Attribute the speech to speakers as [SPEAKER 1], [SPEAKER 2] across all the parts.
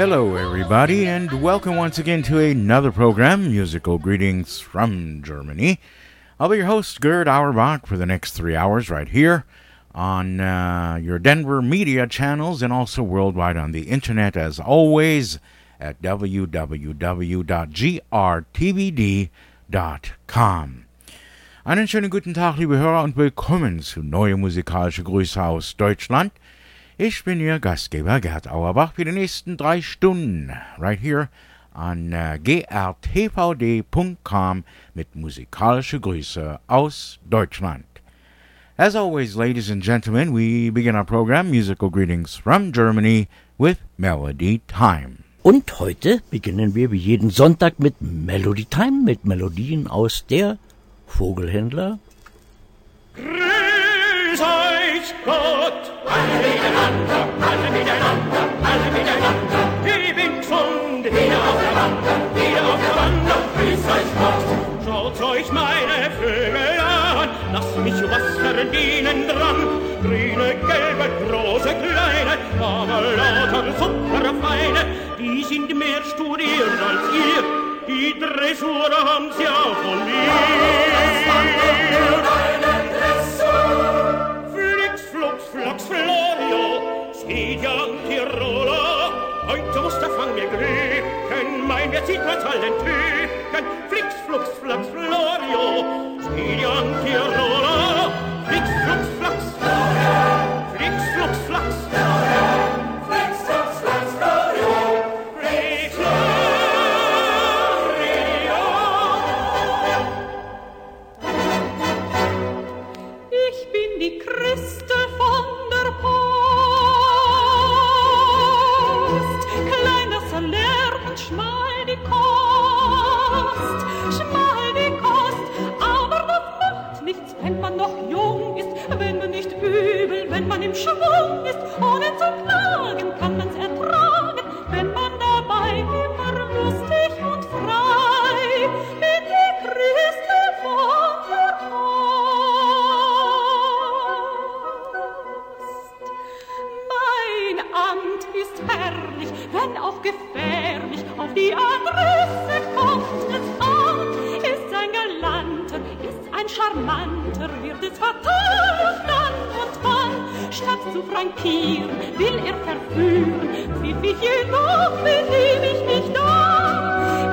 [SPEAKER 1] Hello, everybody, and welcome once again to another program, Musical Greetings from Germany. I'll be your host, Gerd Auerbach, for the next three hours right here on uh, your Denver media channels and also worldwide on the internet, as always, at www.grtvd.com. Einen schönen guten Tag, liebe Hörer, und willkommen zu Neue Musikalische Grüße aus Deutschland. Ich bin Ihr Gastgeber Gerd Auerbach für die nächsten drei Stunden, right here on uh, grtvd.com mit musikalische Grüße aus Deutschland. As always, ladies and gentlemen, we begin our program, Musical Greetings from Germany, with Melody Time.
[SPEAKER 2] Und heute beginnen wir wie jeden Sonntag mit Melody Time, mit Melodien aus der Vogelhändler.
[SPEAKER 3] Grüß euch Gott! Alle miteinander, alle miteinander, alle miteinander. Ich bin gesund, wieder auf der Wander, wieder auf der Wander. Grüß euch Gott! Schaut euch meine Vögel an, lasst mich was verdienen dran. Grüne, gelbe, große, kleine, aber lauter super feine, die sind mehr studiert als ihr. Die Dressur haben sie auch von mir. recitat all'entücken, flix, flux, flax, florio,
[SPEAKER 4] si anche im Schwung ist. Ohne zu klagen kann man's ertragen, wenn man dabei immer lustig und frei. Bin die Christel von. Mein Amt ist herrlich, wenn auch gefährlich. Auf die Adresse kommt charmanter, wird es fatal dann und wann. Statt zu frankieren, will er verführen. Pfiff ich auf, benehm ich nicht an.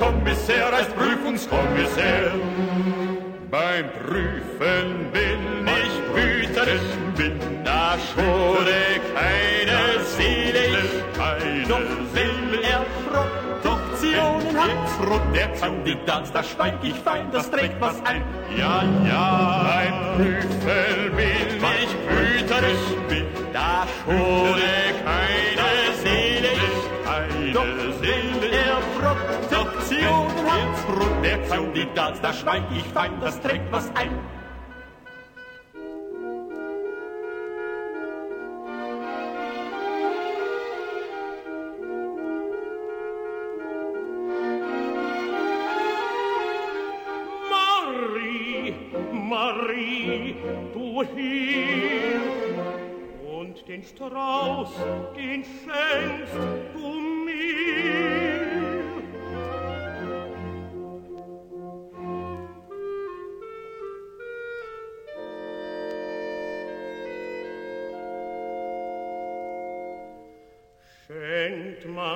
[SPEAKER 5] Prüfungskommissär
[SPEAKER 4] als
[SPEAKER 6] Prüfungskommissär. Beim Prüfen bin ich wütend, bin da schwore keine Seligkeit. Doch will er Produktionen hat, der Kandidat, da schweig ich fein, das trägt was ein. Ja, ja. weil ich Fein, das trägt was ein.
[SPEAKER 3] Marie, Marie, du hilf, und den Strauß, den schenkst du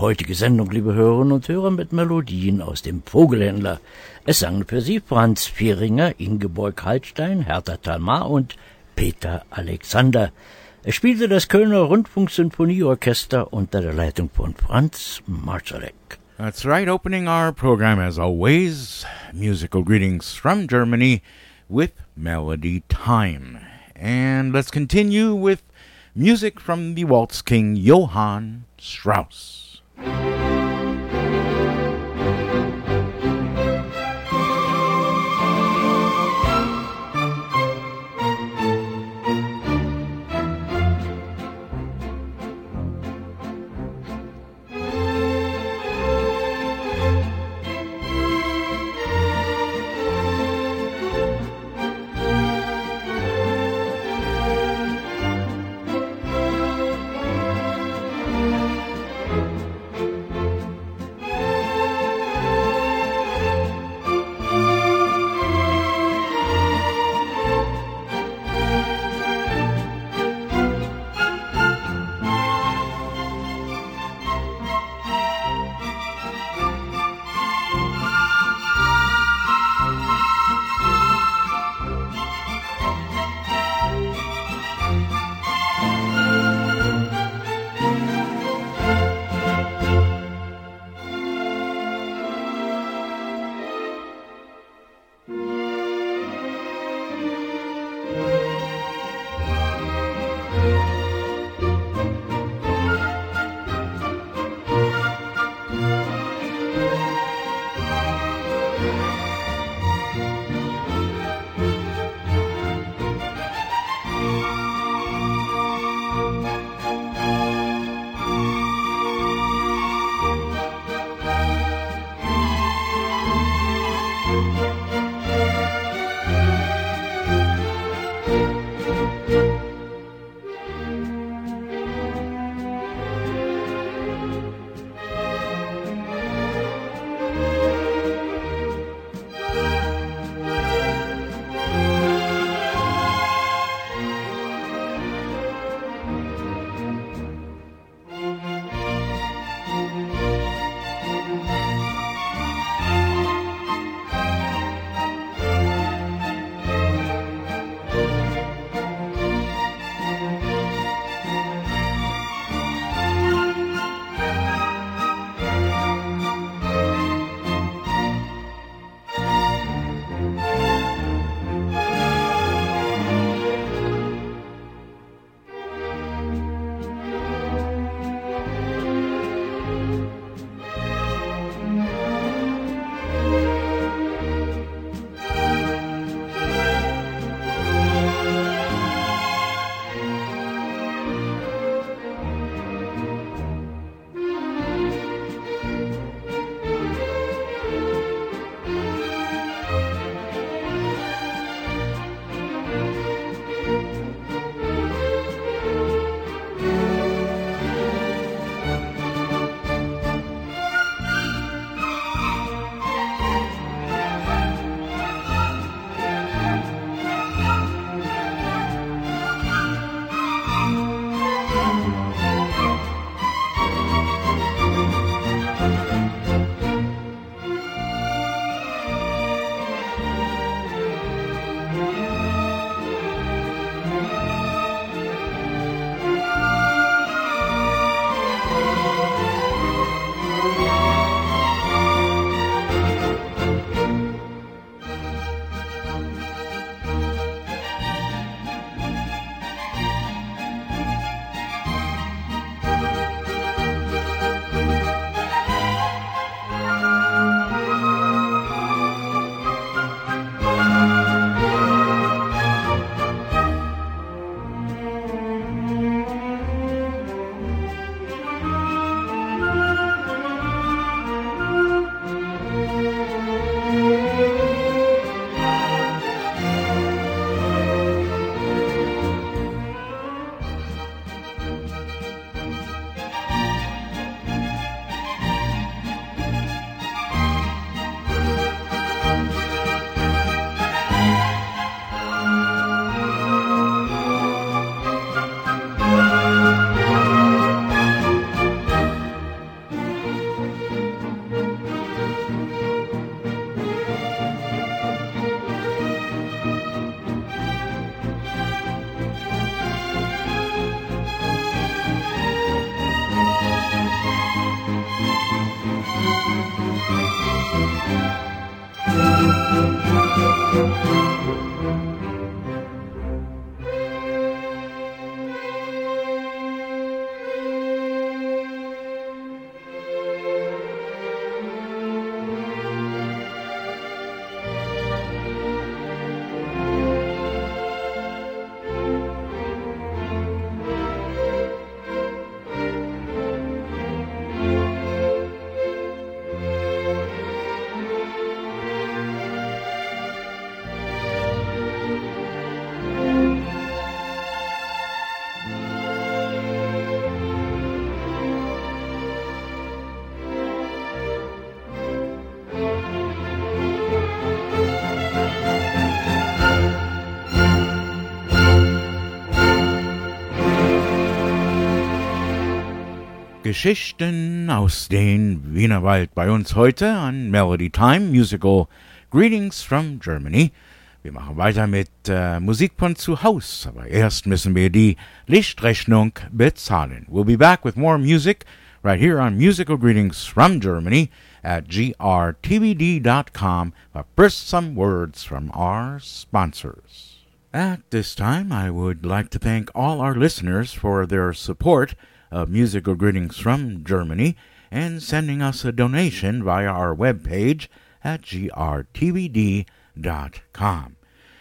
[SPEAKER 7] heutige Sendung, liebe Hörerinnen und Hörer, mit Melodien aus dem Vogelhändler. Es sangen für Sie Franz Vieringer, Ingeborg Hallstein, Hertha Talmar und Peter Alexander. Es spielte das Kölner Rundfunksinfonieorchester unter der Leitung von Franz Marschalek.
[SPEAKER 1] That's right, opening our program as always, musical greetings from Germany with Melody Time. And let's continue with music from the waltz king Johann Strauss. Thank you. Geschichten aus den Wienerwald bei uns heute an Melody Time Musical Greetings from Germany. Wir machen weiter mit äh, Musik von zu Hause, aber erst müssen wir die Lichtrechnung bezahlen. We'll be back with more music right here on Musical Greetings from Germany at grtvd.com. But first, some words from our sponsors. At this time, I would like to thank all our listeners for their support of musical greetings from Germany and sending us a donation via our webpage at grtvd.com.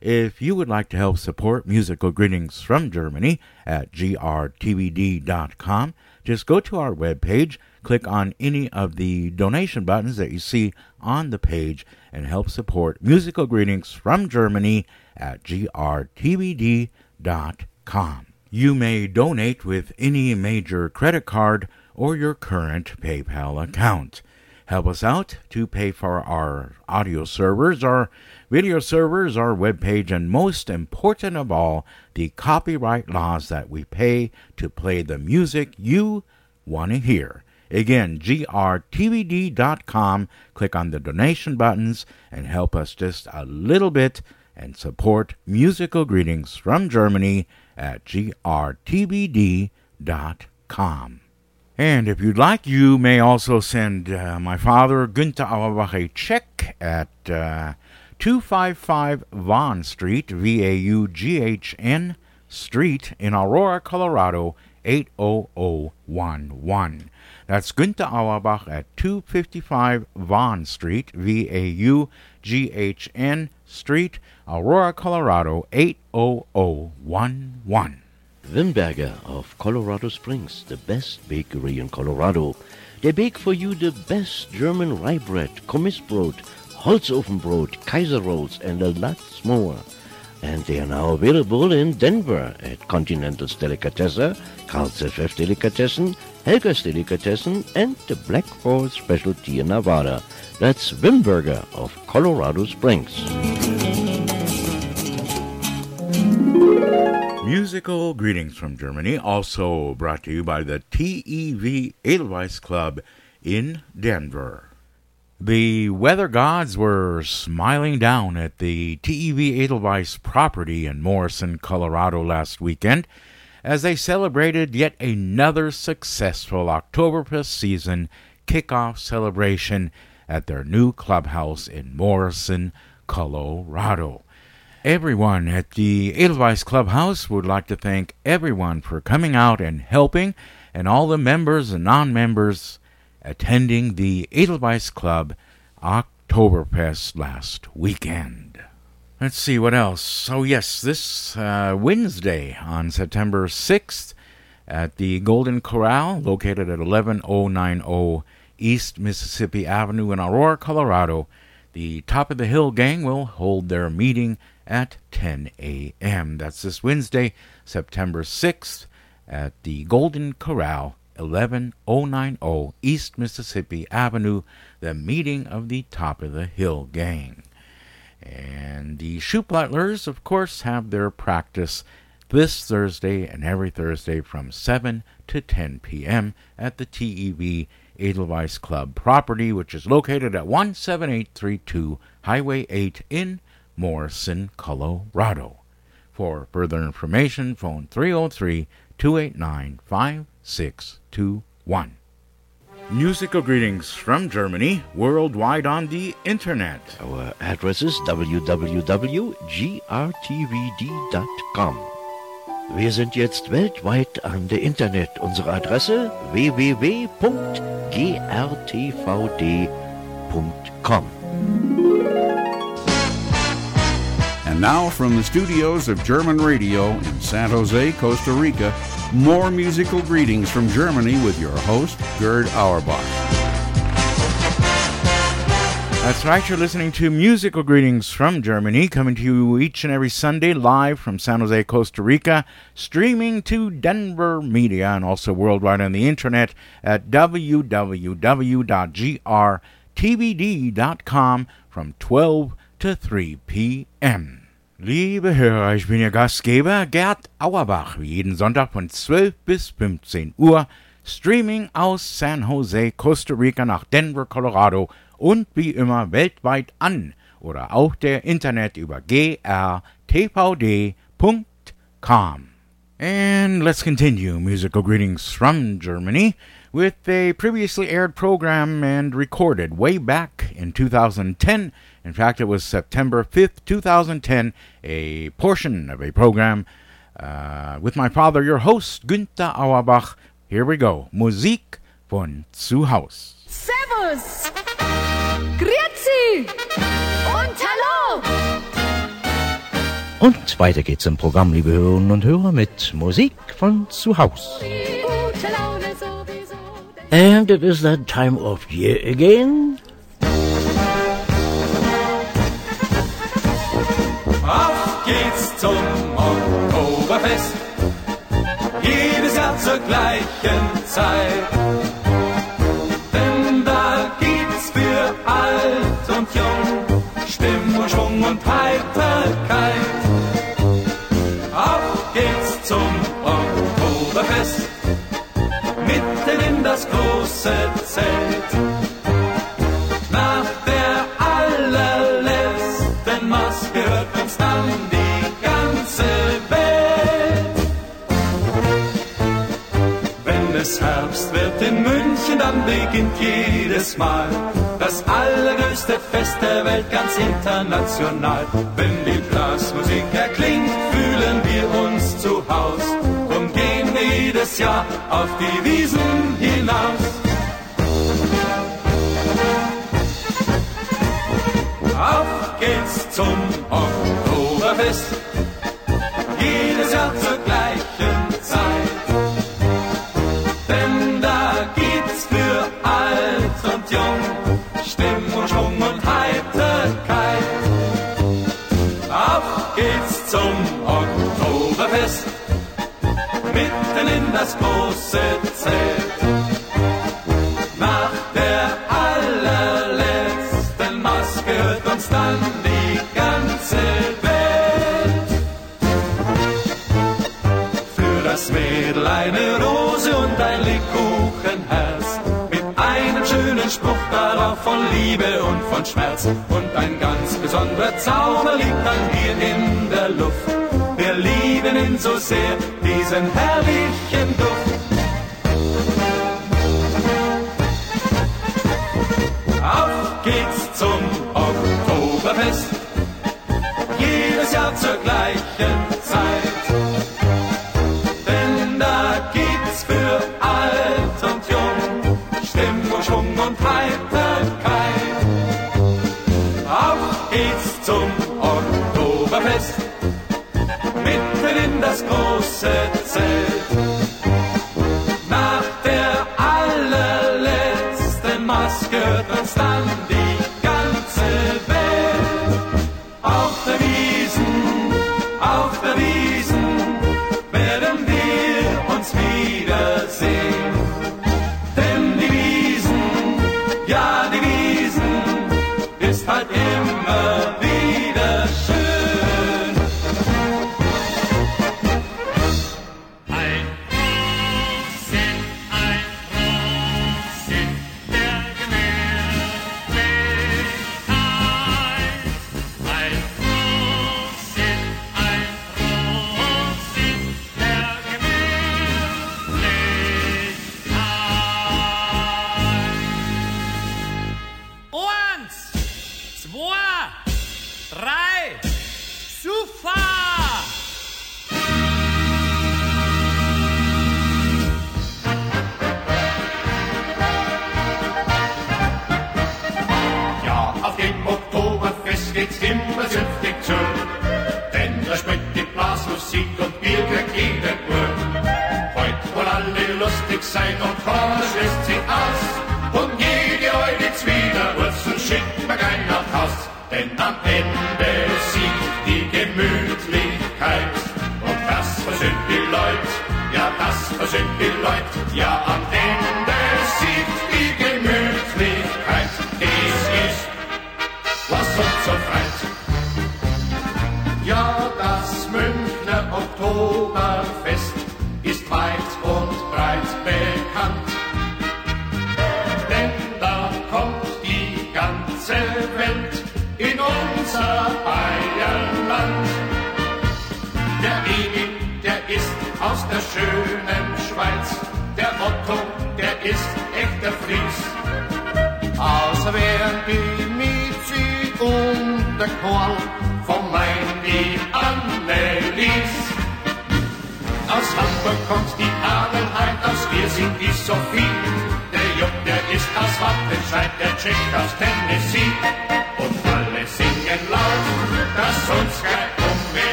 [SPEAKER 1] If you would like to help support musical greetings from Germany at grtvd.com, just go to our webpage, click on any of the donation buttons that you see on the page, and help support musical greetings from Germany at grtvd.com. You may donate with any major credit card or your current PayPal account. Help us out to pay for our audio servers, our video servers, our webpage, and most important of all, the copyright laws that we pay to play the music you want to hear. Again, grtvd.com. Click on the donation buttons and help us just a little bit and support musical greetings from Germany at grtvd.com. And if you'd like, you may also send uh, my father, Günther Auerbach, a check at uh, 255 Vaughn Street, V A U G H N Street in Aurora, Colorado, 80011. That's Günther Auerbach at 255 Vaughn Street, V A U G H N Street, Aurora, Colorado 80011.
[SPEAKER 2] Wimberger of Colorado Springs, the best bakery in Colorado. They bake for you the best German rye bread, Kommissbrot, Holzofenbrot, Kaiser rolls, and a lot more. And they are now available in Denver at Continental's Delicatessen, Carl's FF Delicatessen, Helga's Delicatessen, and the Black Horse Specialty in Nevada. That's Wimberger of Colorado Springs.
[SPEAKER 1] Musical greetings from Germany, also brought to you by the TEV Edelweiss Club in Denver. The weather gods were smiling down at the TEV Edelweiss property in Morrison, Colorado last weekend as they celebrated yet another successful Oktoberfest season kickoff celebration at their new clubhouse in Morrison, Colorado. Everyone at the Edelweiss Clubhouse would like to thank everyone for coming out and helping, and all the members and non members attending the Edelweiss Club Oktoberfest last weekend. Let's see what else. Oh, yes, this uh, Wednesday on September 6th at the Golden Corral, located at 11090 East Mississippi Avenue in Aurora, Colorado, the Top of the Hill Gang will hold their meeting at 10 a.m. That's this Wednesday, September 6th, at the Golden Corral, 11090 East Mississippi Avenue, the meeting of the Top of the Hill Gang. And the Schuplatlers, of course, have their practice this Thursday and every Thursday from 7 to 10 p.m. at the TEV Edelweiss Club property, which is located at 17832 Highway 8 in Morrison, Colorado. For further information, phone 303 289 5621. Musical greetings from Germany, worldwide on the internet.
[SPEAKER 2] Our address is www.grtvd.com. Wir sind jetzt weltweit an der Internet. Unsere Adresse www.grtvd.com.
[SPEAKER 8] And now from the studios of German Radio in San Jose, Costa Rica, more musical greetings from Germany with your host, Gerd Auerbach.
[SPEAKER 1] That's right, you're listening to Musical Greetings from Germany, coming to you each and every Sunday live from San Jose, Costa Rica, streaming to Denver Media and also worldwide on the internet at www.grtvd.com from 12 to 3 p.m. Liebe Hörer, ich bin Ihr Gastgeber Gerd Auerbach, wie jeden Sonntag von 12 bis 15 Uhr Streaming aus San Jose, Costa Rica nach Denver, Colorado und wie immer weltweit an oder auch der Internet über grtvd.com. And let's continue musical greetings from Germany with a previously aired program and recorded way back in 2010. In fact, it was September 5th, 2010, a portion of a program uh, with my father, your host, Günther Auerbach. Here we go. Musik von zu Haus.
[SPEAKER 9] Servus! Grüezi! Und hallo!
[SPEAKER 2] Und weiter geht's im Programm, liebe Hörerinnen und Hörer, mit Musik von zu Haus. And it is that time of year again.
[SPEAKER 5] Auf geht's zum Oktoberfest, jedes Jahr zur gleichen Zeit. Und Heiterkeit. Auf geht's zum Oktoberfest, mitten in das große Zelt. Nach der allerletzten Maske hört uns dann die ganze Welt. Wenn es Herbst wird in München, dann beginnt jedes Mal das allergrößte Fest der Welt, ganz international. Wenn die Blasmusik erklingt, fühlen wir uns zu Haus und gehen jedes Jahr auf die Wiesen hinaus. Auf geht's zum Oktoberfest, jedes Jahr zur das große Zelt. Nach der allerletzten Maske hört uns dann die ganze Welt. Für das Mädel eine Rose und ein Lebkuchenherz. Mit einem schönen Spruch darauf von Liebe und von Schmerz. Und ein ganz besonderer Zauber liegt dann hier in der Luft. Wir lieben ihn so sehr, diesen herrlichen Duft.
[SPEAKER 10] française.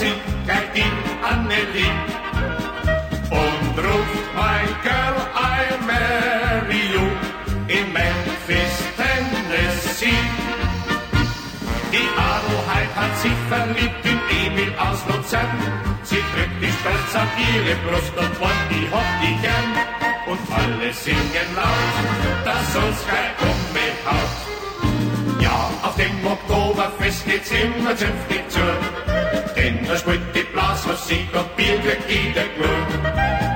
[SPEAKER 10] Gleich die Annelie und ruft mein Girl, I marry you in Memphis, Tennessee. Die Adelheid hat sich verliebt in Emil aus Luzern. Sie drückt die Stolz auf ihre Brust und wollt die die gern. Und alle singen laut, dass uns kein umgehaut. Ja, auf dem Oktoberfest geht's immer zünftig zu. Denn da spielt die Blasmusik und Bier kriegt jeder Glück.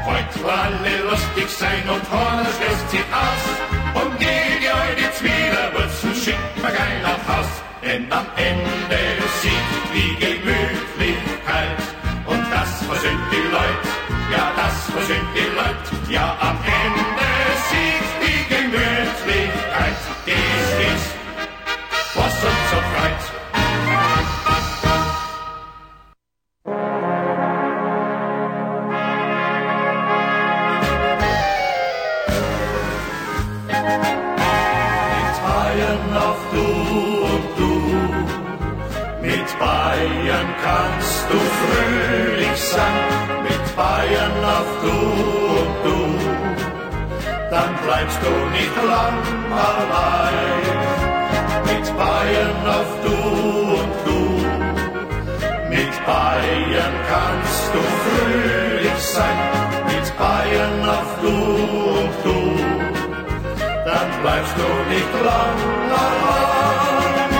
[SPEAKER 10] Heute alle lustig sein und keiner schließt sich aus. Und jetzt wieder Wurzeln schickt man geil nach Haus. Denn am Ende sieht die Gemütlichkeit. Und das versöhnt die Leute, ja das versöhnt die Leute. Ja am Ende bleibst du nicht lang allein. Mit Bayern auf du und du, mit Bayern kannst du fröhlich sein, mit Bayern auf du und du dann bleibst du nicht lang allein.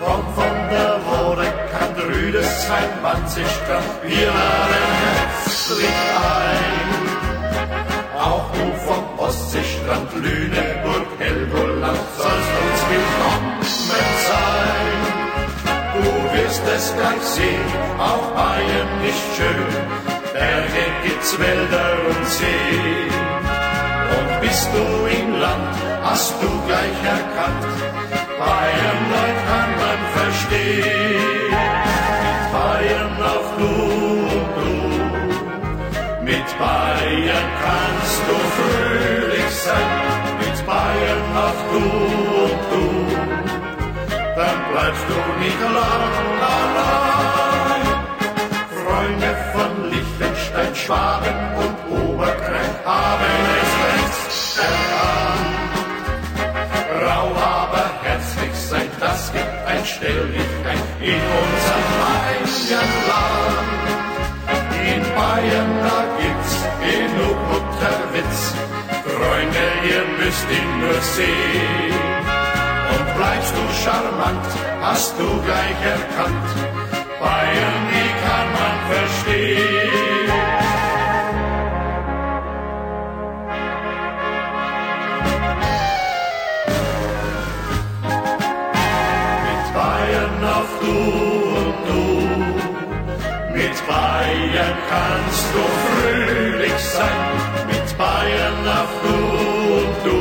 [SPEAKER 10] Komm von der Rodekant Rüdesheim, Wanzigstrand, wir laden herzlich ein. Auch du vom Ostseestrand, Lüneburg, Helgoland, sollst uns willkommen sein. Du wirst es gleich sehen, auch Bayern ist schön, Berge gibt's Wälder und See. Und bist du im Land, hast du gleich erkannt, Bayern Leut kann man verstehen. Mit Bayern auf du und du, mit Bayern kannst du fröhlich sein, mit Bayern auf du und du, dann bleibst du nicht lang allein. Freunde von Liechtenstein, Schwaben und Oberkreis haben es längst erkannt. Rau aber herzlich sein, das gibt ein Stelldichein in unserem Bayernland. In Bayern, da Mutterwitz. Freunde, ihr müsst ihn nur sehen. Und bleibst du charmant, hast du gleich erkannt. Bayern, die kann man verstehen. Mit Bayern auf du und du, mit Bayern kannst du fröhlich sein. Bayern auf und du,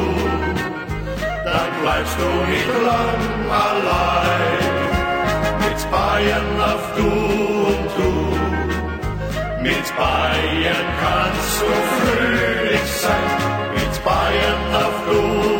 [SPEAKER 10] dann bleibst du nicht lang allein. Mit Bayern auf und du, mit Bayern kannst du fröhlich sein. Mit
[SPEAKER 11] Die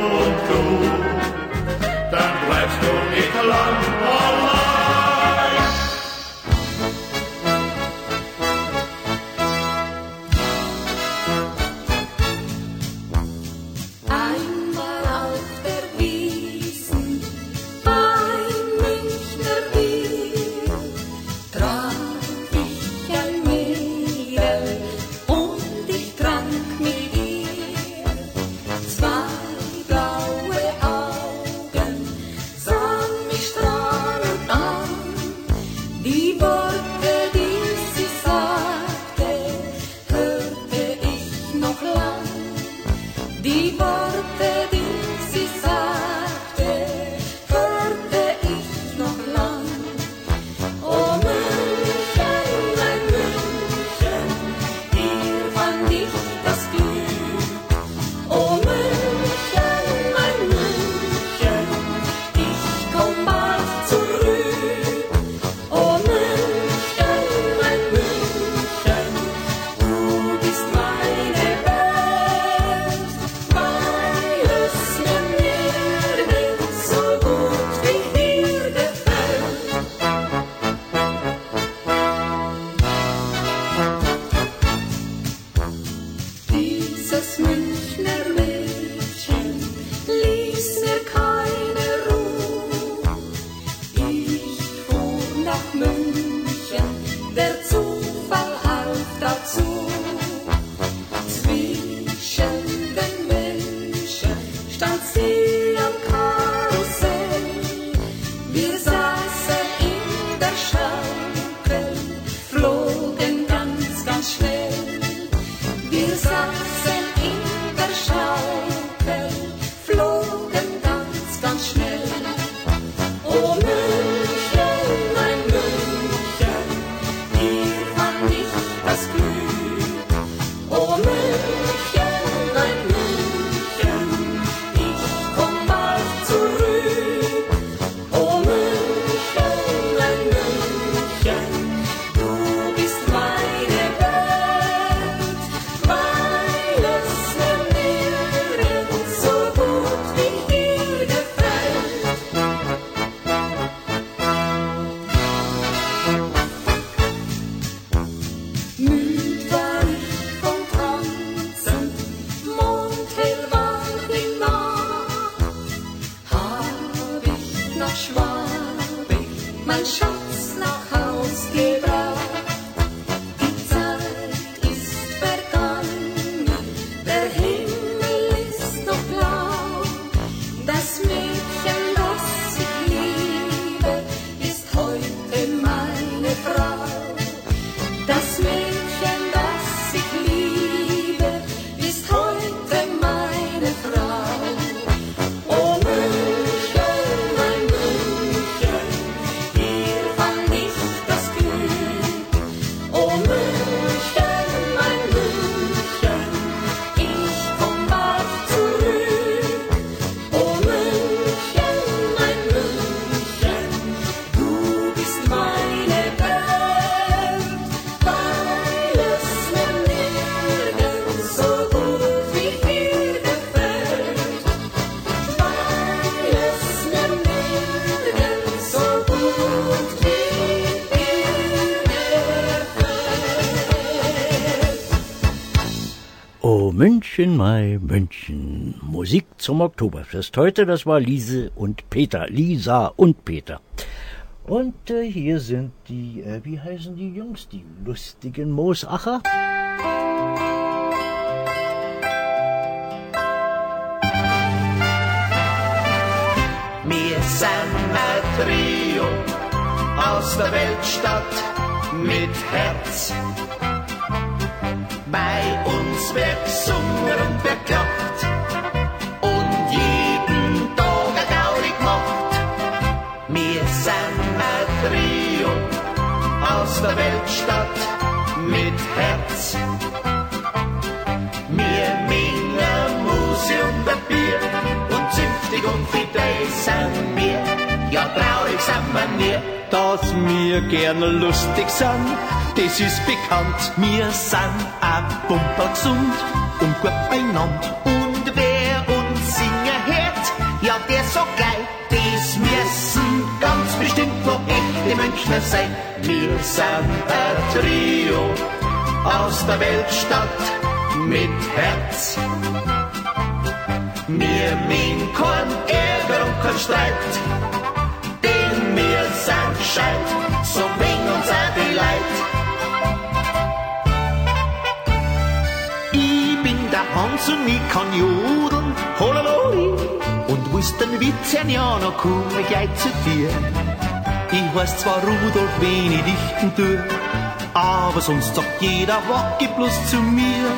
[SPEAKER 11] München, mein München.
[SPEAKER 7] Musik zum Oktoberfest. Heute, das war Lise und Peter. Lisa und Peter. Und äh, hier sind die, äh, wie heißen die Jungs? Die lustigen Moosacher.
[SPEAKER 12] Wir sind ein Trio aus der Weltstadt mit Herz. Uns wird gesungen und wird gelacht und jeden Tag ein Gaudi gemacht. Wir sind ein Trio aus der Weltstadt mit Herz. Wir mengen Museum der Bier und zünftig und fidel sind wir. Ja, traurig sind wir nie.
[SPEAKER 13] Dass wir gerne lustig sind, das ist bekannt. Wir sind ein Pumper gesund und gut beieinander.
[SPEAKER 12] Und wer uns singen hört, ja, der so gleich, das müssen ganz bestimmt noch echte Münchner sein. Wir sind ein Trio aus der Weltstadt mit Herz. Wir meinen kein Ärger und kein Streit, denn wir sind gescheit, so wegen uns auch die Leid.
[SPEAKER 13] Hans und ich kann jodeln, holaloi. Und willst den Witz hören, ja, noch komm ich gleich zu dir. Ich heiß zwar Rudolf, wenn ich dichten tu, aber sonst sagt jeder Wacki bloß zu mir.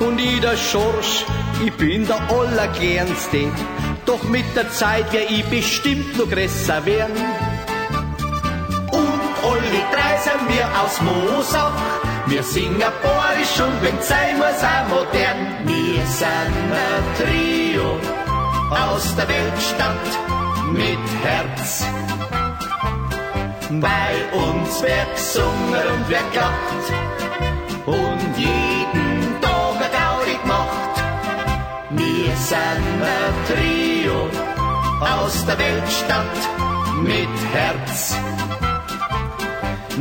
[SPEAKER 14] und ich der Schorsch, ich bin der Allergernste. Doch mit der Zeit wär ich bestimmt noch größer werden. Und alle drei sind wir aus Mosach, wir singen borisch und wenn sein muss auch modern. Wir sind ein Trio aus der Weltstadt mit Herz. Bei uns wird gesungen und wird gelacht und jeden Tag eine traurig macht. Wir sind ein Trio aus der Weltstadt mit Herz.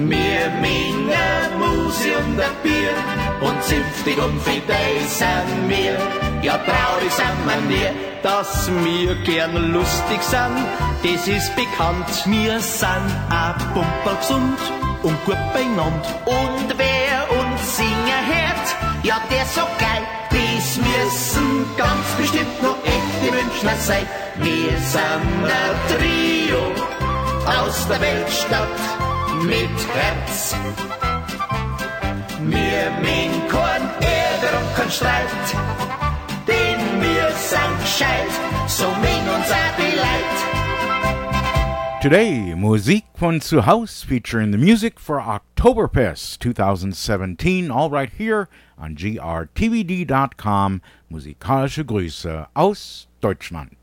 [SPEAKER 14] Wir mengen Museum der Bier und zünftig und sind wir. Ja, traurig sind wir nie, dass wir gern lustig sind, das ist bekannt.
[SPEAKER 15] Wir sind auch pumperl gesund und gut beieinander.
[SPEAKER 12] Und wer uns singen hört, ja, der so geil, dies müssen ganz bestimmt noch echte Münchner sein. Wir sind ein Trio aus der Weltstadt mit Herz. Kein Ärger und kein Streit, gescheit, so Leid.
[SPEAKER 1] Today, Musik von zu Haus featuring the music for Oktoberfest 2017, all right here on grtvd.com. Musikalische Grüße aus Deutschland.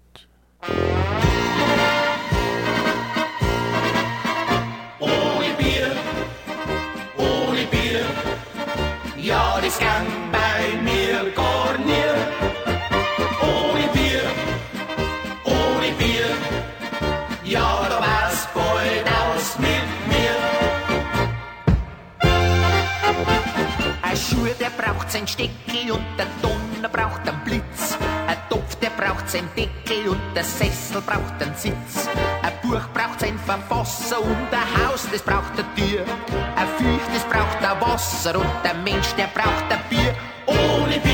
[SPEAKER 12] Schuh, der braucht sein Steckel und der Donner braucht einen Blitz. Ein Topf, der braucht sein Deckel und der Sessel braucht einen Sitz. Ein Buch braucht sein Verfasser und ein Haus, das braucht eine Tür. Ein Viech, das braucht ein Wasser und der Mensch, der braucht ein Bier.
[SPEAKER 10] Ohne Bier,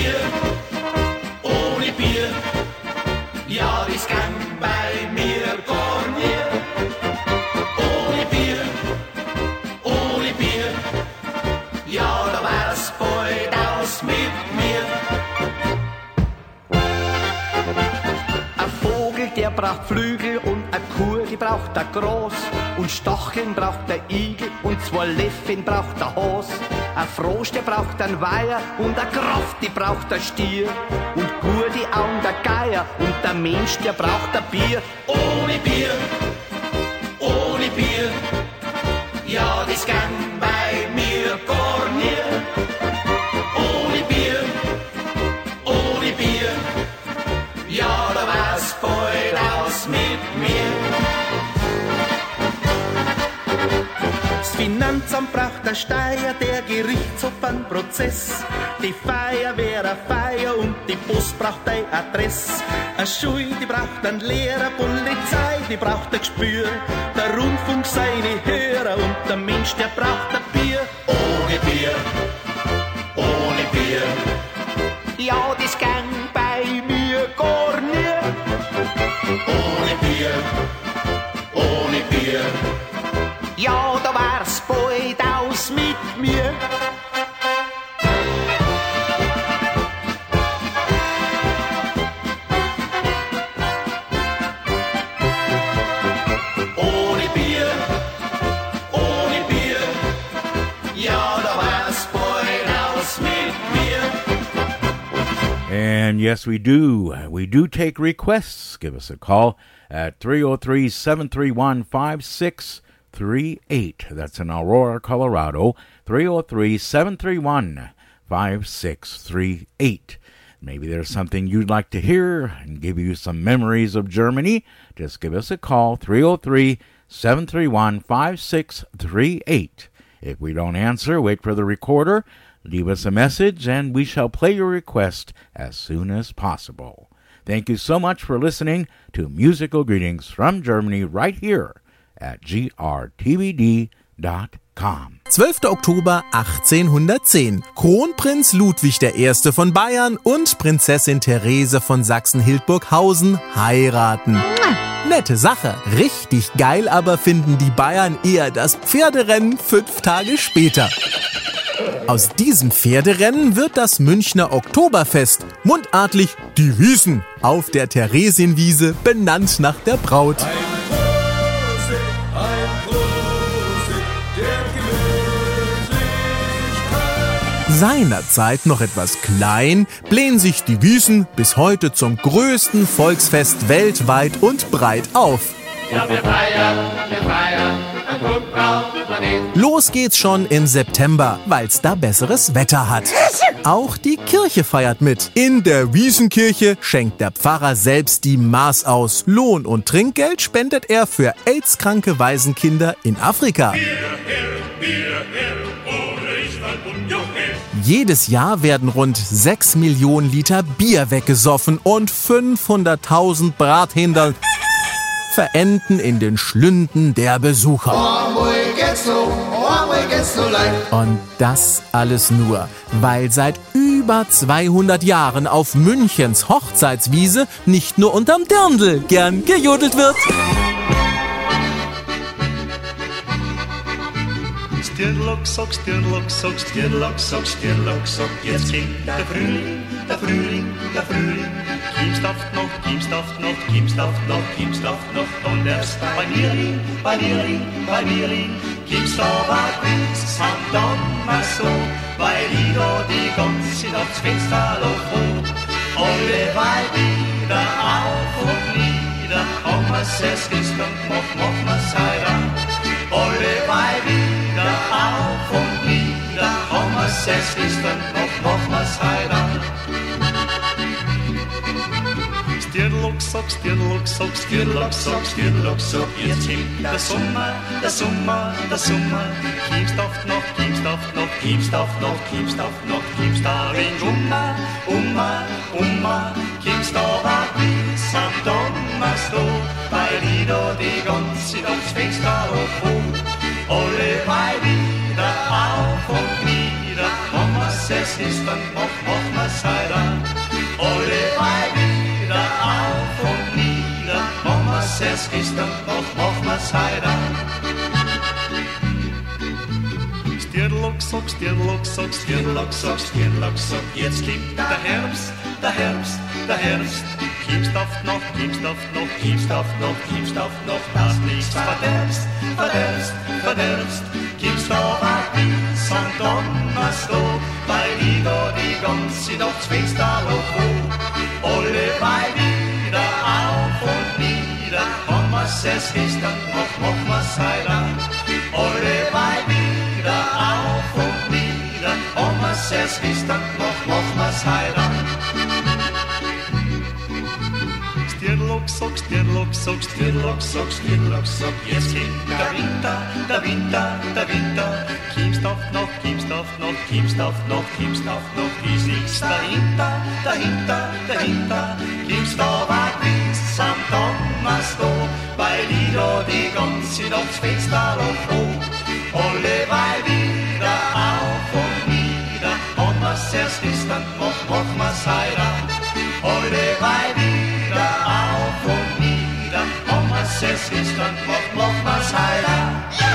[SPEAKER 14] braucht Flügel und eine die braucht ein Gras. Und Stacheln braucht der Igel und zwei Läffen braucht der Has. Ein Frosch, der braucht ein Weiher und eine Kraft, die braucht der Stier. Und gut die Augen der Geier und der Mensch, der braucht ein Bier.
[SPEAKER 10] Ohne Bier,
[SPEAKER 15] Ein Steier, der Gerichtshof ein Prozess. Die Feuerwehr eine Feier und die Post braucht ein Adress. Eine Schule, die braucht ein Lehrer, Polizei, die braucht ein Gespür. Der Rundfunk seine Hörer und der Mensch, der braucht ein Bier.
[SPEAKER 1] And yes, we do. We do take requests. Give us a call at 303 731 5638. That's in Aurora, Colorado. 303 731 5638. Maybe there's something you'd like to hear and give you some memories of Germany. Just give us a call 303 731 5638. If we don't answer, wait for the recorder, leave us a message, and we shall play your request as soon as possible. Thank you so much for listening to Musical Greetings from Germany right here at grtvd.com.
[SPEAKER 16] 12. Oktober 1810. Kronprinz Ludwig I. von Bayern und Prinzessin Therese von Sachsen-Hildburghausen heiraten. Nette Sache. Richtig geil aber finden die Bayern eher das Pferderennen fünf Tage später. Aus diesem Pferderennen wird das Münchner Oktoberfest, mundartlich die Wiesen, auf der Theresienwiese, benannt nach der Braut. Seinerzeit noch etwas klein, blähen sich die Wiesen bis heute zum größten Volksfest weltweit und breit auf.
[SPEAKER 10] Ja, wir feiern, wir feiern,
[SPEAKER 16] Los geht's schon im September, weil's da besseres Wetter hat. Auch die Kirche feiert mit. In der Wiesenkirche schenkt der Pfarrer selbst die Maß aus. Lohn und Trinkgeld spendet er für AIDS-kranke Waisenkinder in Afrika. Jedes Jahr werden rund 6 Millionen Liter Bier weggesoffen und 500.000 Brathändel verenden in den Schlünden der Besucher. Und das alles nur, weil seit über 200 Jahren auf Münchens Hochzeitswiese nicht nur unterm Dirndl gern gejodelt wird.
[SPEAKER 17] Stirnlock, Sock, Stirnlock, Sock, Stirnlock, Sock, Stirnlock, Sock. Jetzt kommt der Frühling, der Frühling, der Frühling. Kiemstaft noch, Kiemstaft noch, Kiemstaft noch, Kiemstaft noch. Erst bei mir liegen, bei mir liegen, bei mir liegen. Kiemstaft war Prinz, am Donner so, weil ich da die ganze Nacht Fenster hoch. Alle weil wieder auf und nieder, komm, es ist gestern, mach, mach, was heiraten. Alle bei wieder auf und nieder, komm es es ist dann noch, noch was heiraten. Stirnlock, Sock, Stirnlock, Sock, jetzt kommt der Sommer, der Sommer, der Sommer. Kiemstaft noch, Kiemstaft noch, Kiemstaft noch, Kiemstaft noch, Kiemstaft ring umma, umma, umma, Kiemstaft war bis am Donnerstag, weil ich da die ganze Nacht das Fenster hoch. Alle bei wieder auf und nieder, komm, was es ist, dann mach, mach wir's heiraten. Alle bei es ist, dann mach, mach wir's heiraten. Stirnlock, Sock, Stirnlock, Sock, Stirnlock, Sock, Stirnlock, Sock. Jetzt kommt der Herbst, der Herbst, der Herbst. Kiemstaft noch, Kiemstaft noch, Kiemstaft noch, Kiemstaft noch, das nichts verderbst, verderbst, verderbst. Kiemstaft war bis am Donnerstag, ich da die ganze Nacht Fenster hoch Alle bei auf nieder, was es dann mach, mach was heiraten. Alle bei wieder auf und nieder, komm, was es dann mach, mach was heiraten. Stirnlock, Sock, Stirnlock, Sock, Stirnlock, Sock, Stirnlock, Sock. Jetzt kommt der Winter, der Winter, der Winter. Kiemstaft noch, Kiemstaft noch, Kiemstaft noch, Kiemstaft noch. Ist nichts dahinter, dahinter, dahinter. Kiemstaft war bis am Donnerstag, weil ich da die ganze Nacht das Fenster hoch Alle weil wieder auf und nieder. Und was erst ist, dann mach, mach wir's heiraten. Alle weil wieder auf und nieder. Und was es ist, dann mach, mach wir's heiraten.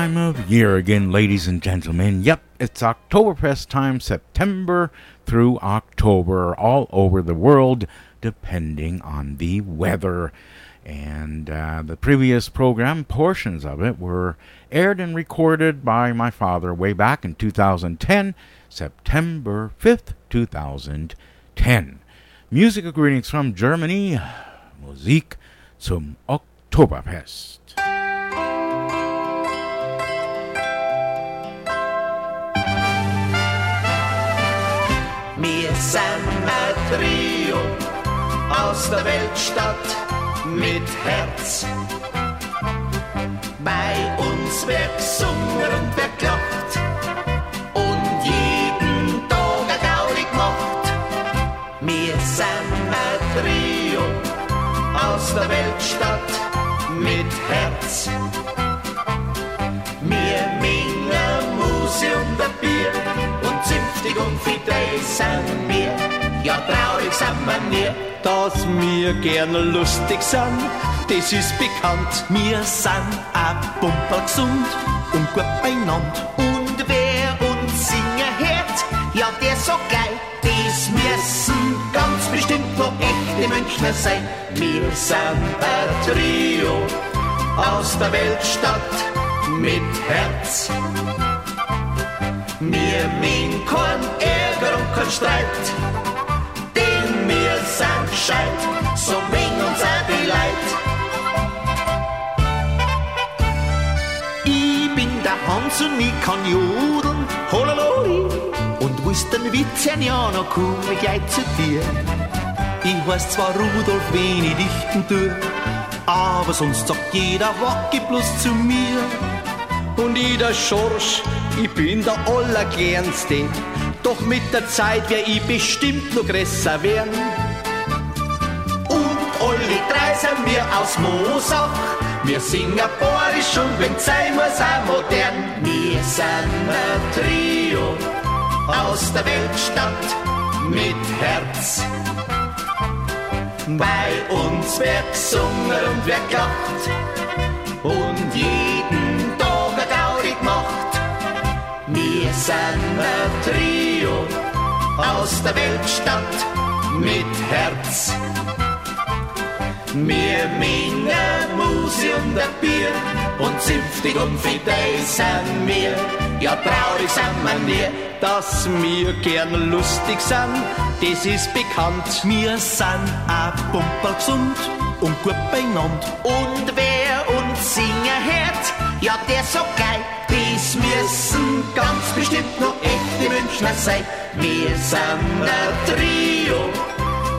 [SPEAKER 1] Time of year again, ladies and gentlemen. Yep, it's Oktoberfest time, September through October, all over the world, depending on the weather. And uh, the previous program, portions of it, were aired and recorded by my father way back in 2010, September 5th, 2010. Musical greetings from Germany, Musik zum Oktoberfest.
[SPEAKER 12] Ein Trio aus der Weltstadt mit Herz. Bei uns wird gesungen und wird gelacht und jeden Tag ein Gaudi gemacht. Wir sind ein Trio aus der Weltstadt mit Herz. Wir mingen Musik und ein Bier und zünftig und fidei sind wir. Ja, traurig sind wir nie.
[SPEAKER 14] Dass wir gerne lustig sind, das ist bekannt.
[SPEAKER 15] Wir sind ein Pumperl gesund und gut beieinander.
[SPEAKER 12] Und wer uns singen hört, ja, der so geil, das müssen ganz bestimmt noch echte Münchner sein. Wir sind ein Trio aus der Weltstadt mit Herz. Wir meinen kein Ärger und kein Streit, sind gescheit, so bring uns auch die Leid.
[SPEAKER 14] Ich bin der Hans und ich kann jodeln, holaloi. Und wusst den Witz ja noch cool, gleich zu dir.
[SPEAKER 15] Ich heiß zwar Rudolf, wen ich dichten tu, aber sonst sagt jeder Wacki bloß zu mir.
[SPEAKER 14] Und ich der Schorsch, ich bin der Allerkleinste. Doch mit der Zeit wär ich bestimmt noch größer werden.
[SPEAKER 12] Und alle drei sind wir aus Mosach. Wir singen borisch und wenn sein muss auch modern. Wir sind ein Trio aus der Weltstadt mit Herz. Bei uns wird gesungen und wird gelacht und jeden Tag ein Gaudi gemacht. Wir sind ein Trio aus der Weltstadt mit Herz. Wir mingen Musik und ein Bier und zünftig und fidei sind wir. Ja, traurig sind wir nie.
[SPEAKER 14] Dass wir gern lustig sind, das ist bekannt.
[SPEAKER 15] Wir sind ein Pumperl gesund und gut beieinander.
[SPEAKER 12] Und wer uns singen hört, ja, der so geil, dies müssen ganz bestimmt noch echte Münchner sein. Wir sind ein Trio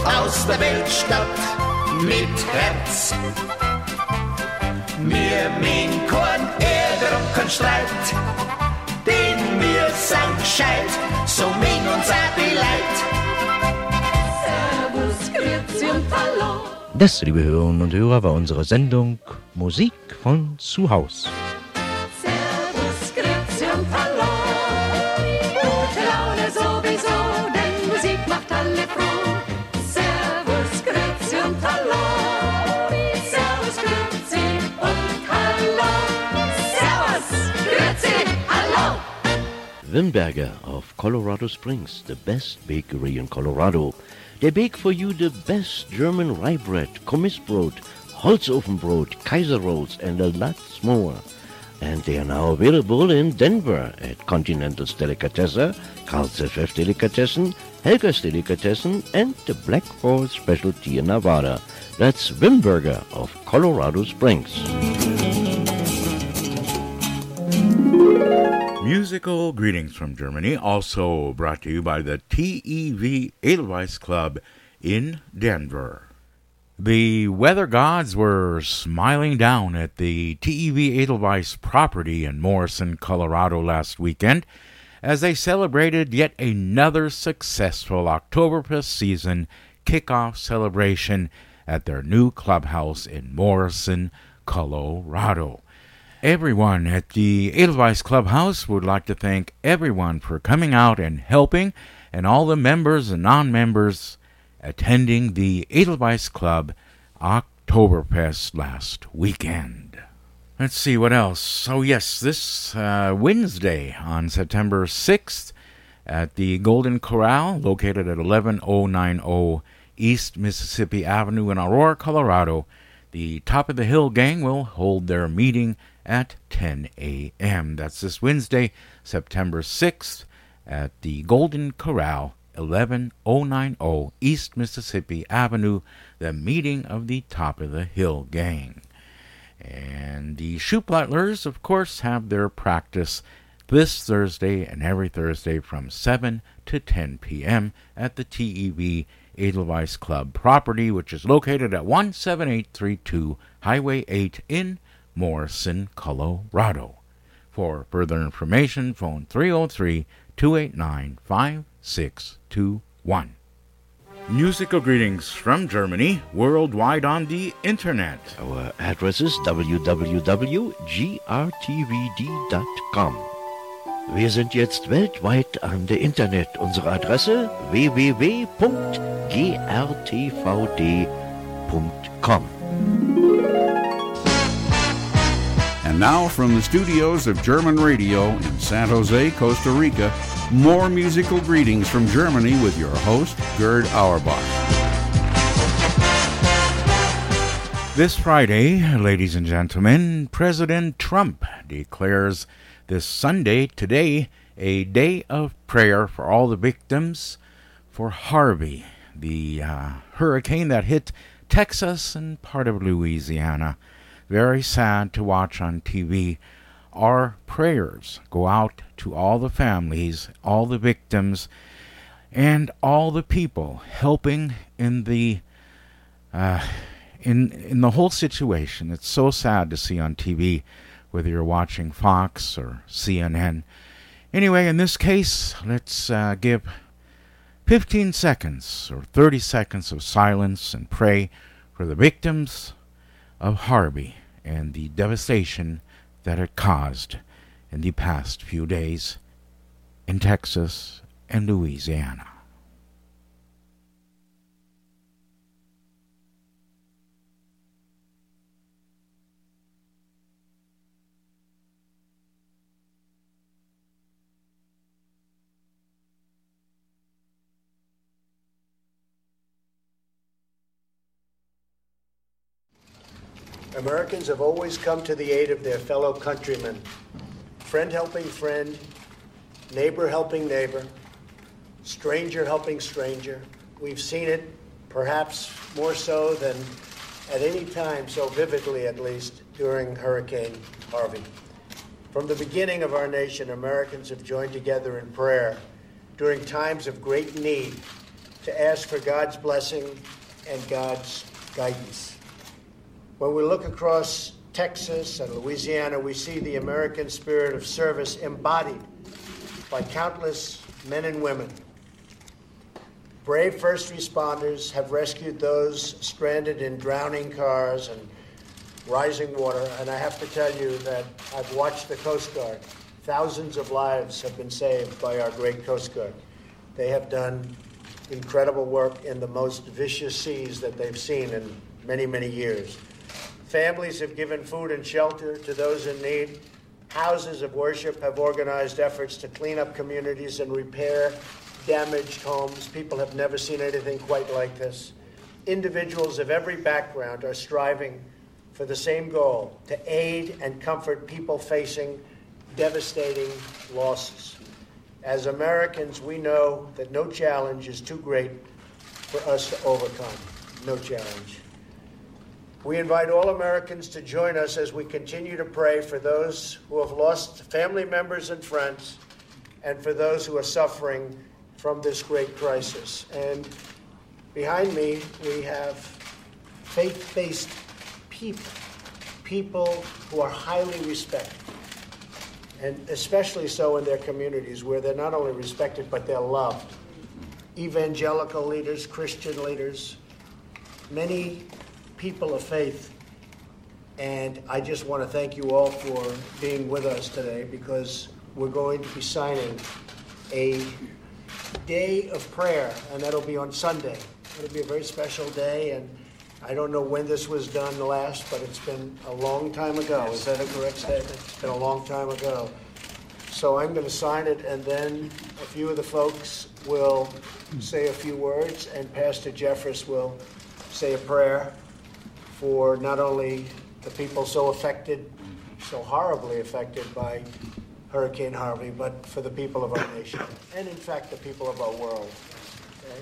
[SPEAKER 12] aus der Weltstadt mit Herz. Wir meinen kein Ärger und kein Streit, denn wir sind gescheit, so ming uns auch die Leid.
[SPEAKER 9] Servus, Grüezi und Hallo.
[SPEAKER 2] Das, liebe Hörerinnen und Hörer, war unsere Sendung Musik von zu Wimberger of Colorado Springs, the best bakery in Colorado. They bake for you the best German rye bread, Kommissbrot, Holzofenbrot, Kaiser rolls, and a lot more. And they are now available in Denver at Continental's Delicatessen, Carl's FF Delicatessen, Helga's Delicatessen, and the Black Forest Specialty in Nevada. That's Wimberger of Colorado Springs.
[SPEAKER 1] Musical greetings from Germany, also brought to you by the TEV Edelweiss Club in Denver. The weather gods were smiling down at the TEV Edelweiss property in Morrison, Colorado last weekend as they celebrated yet another successful Oktoberfest season kickoff celebration at their new clubhouse in Morrison, Colorado. Everyone at the Edelweiss Clubhouse would like to thank everyone for coming out and helping, and all the members and non members attending the Edelweiss Club Oktoberfest last weekend. Let's see what else. Oh, yes, this uh, Wednesday on September 6th at the Golden Corral, located at 11090 East Mississippi Avenue in Aurora, Colorado, the Top of the Hill Gang will hold their meeting at 10 a.m. That's this Wednesday, September 6th at the Golden Corral, 11090 East Mississippi Avenue, the meeting of the Top of the Hill Gang. And the Shoebutlers, of course, have their practice this Thursday and every Thursday from 7 to 10 p.m. at the TEV Edelweiss Club property, which is located at 17832 Highway 8 in Morrison, Colorado. For further information, phone 303 289 5621. Musical greetings from Germany, worldwide on the internet.
[SPEAKER 2] Our address is www.grtvd.com. Wir sind jetzt weltweit an der Internet. Unsere Adresse www.grtvd.com.
[SPEAKER 18] Now from the studios of German Radio in San Jose, Costa Rica, more musical greetings from Germany with your host, Gerd Auerbach.
[SPEAKER 1] This Friday, ladies and gentlemen, President Trump declares this Sunday, today, a day of prayer for all the victims for Harvey, the uh, hurricane that hit Texas and part of Louisiana. Very sad to watch on TV. Our prayers go out to all the families, all the victims, and all the people helping in the uh, in in the whole situation. It's so sad to see on TV, whether you're watching Fox or CNN. Anyway, in this case, let's uh, give 15 seconds or 30 seconds of silence and pray for the victims of Harvey and the devastation that it caused in the past few days in Texas and Louisiana.
[SPEAKER 19] Americans have always come to the aid of their fellow countrymen. Friend helping friend, neighbor helping neighbor, stranger helping stranger. We've seen it perhaps more so than at any time, so vividly at least, during Hurricane Harvey. From the beginning of our nation, Americans have joined together in prayer during times of great need to ask for God's blessing and God's guidance. When we look across Texas and Louisiana, we see the American spirit of service embodied by countless men and women. Brave first responders have rescued those stranded in drowning cars and rising water, and I have to tell you that I've watched the Coast Guard. Thousands of lives have been saved by our great Coast Guard. They have done incredible work in the most vicious seas that they've seen in many, many years. Families have given food and shelter to those in need. Houses of worship have organized efforts to clean up communities and repair damaged homes. People have never seen anything quite like this. Individuals of every background are striving for the same goal to aid and comfort people facing devastating losses. As Americans, we know that no challenge is too great for us to overcome. No challenge. We invite all Americans to join us as we continue to pray for those who have lost family members and friends and for those who are suffering from this great crisis. And behind me, we have faith based people, people who are highly respected, and especially so in their communities where they're not only respected, but they're loved. Evangelical leaders, Christian leaders, many people of faith. And I just want to thank you all for being with us today because we're going to be signing a day of prayer, and that'll be on Sunday. It'll be a very special day, and I don't know when this was done last, but it's been a long time ago. Is that a correct statement? It's been a long time ago. So I'm going to sign it, and then a few of the folks will say a few words, and Pastor Jeffress will say a prayer for not only the people so affected, so horribly affected by Hurricane Harvey, but for the people of our nation, and in fact, the people of our world. Okay?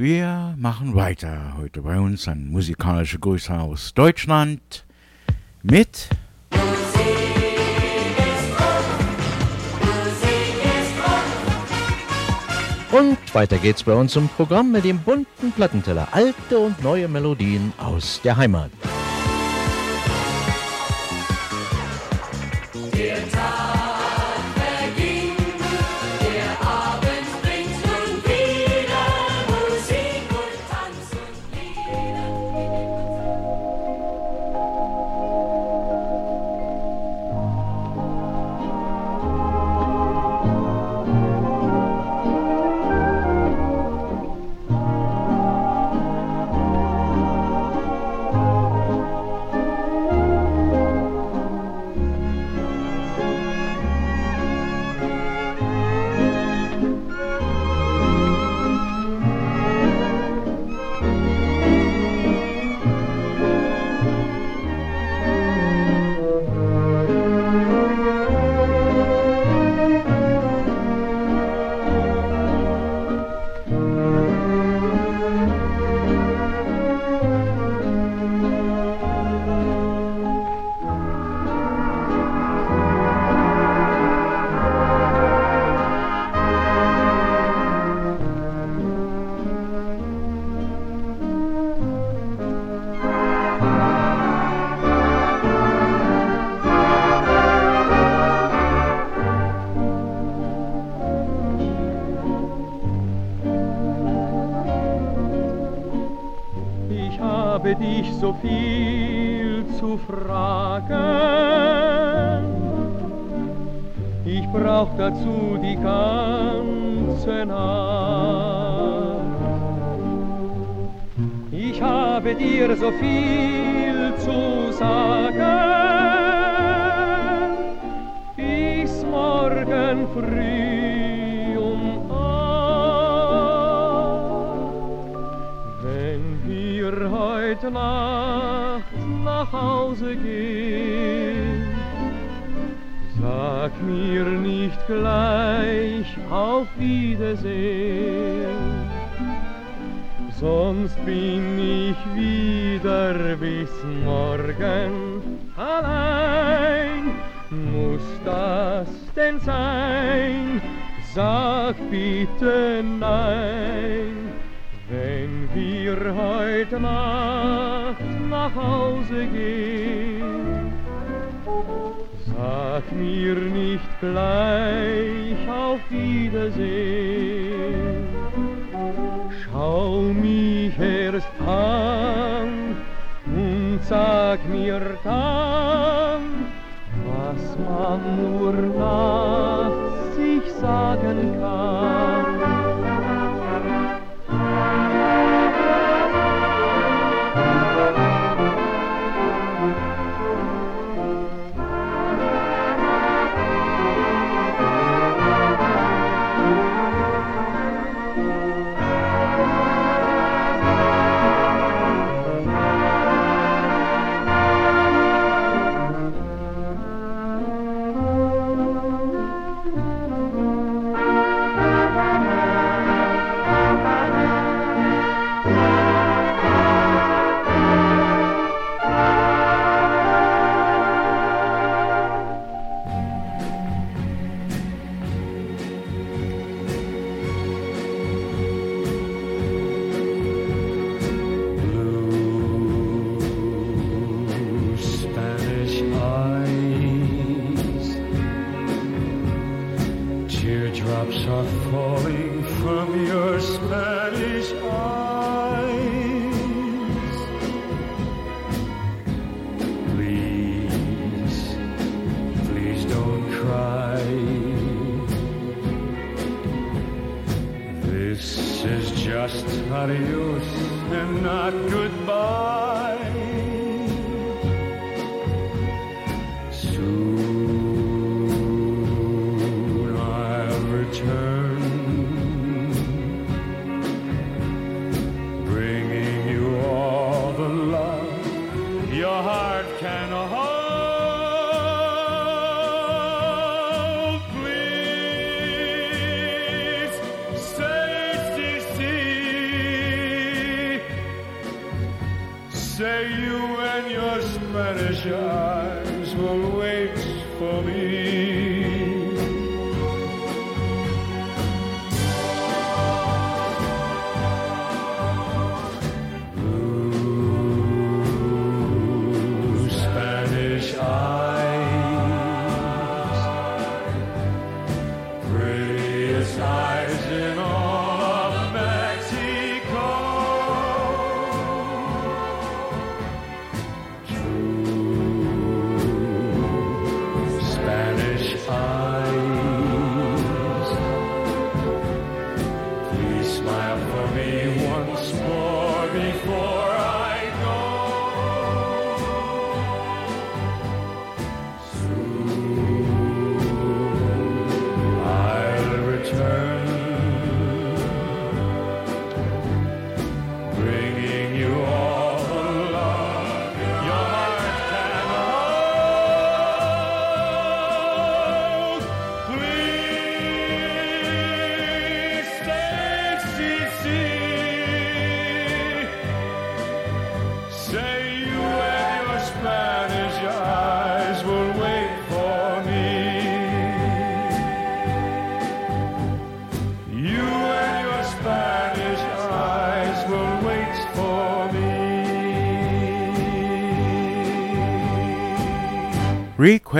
[SPEAKER 1] Wir machen weiter heute bei uns ein musikalische Grüße aus Deutschland mit
[SPEAKER 20] Und weiter geht's bei uns im Programm mit dem bunten Plattenteller. Alte und neue Melodien aus der Heimat.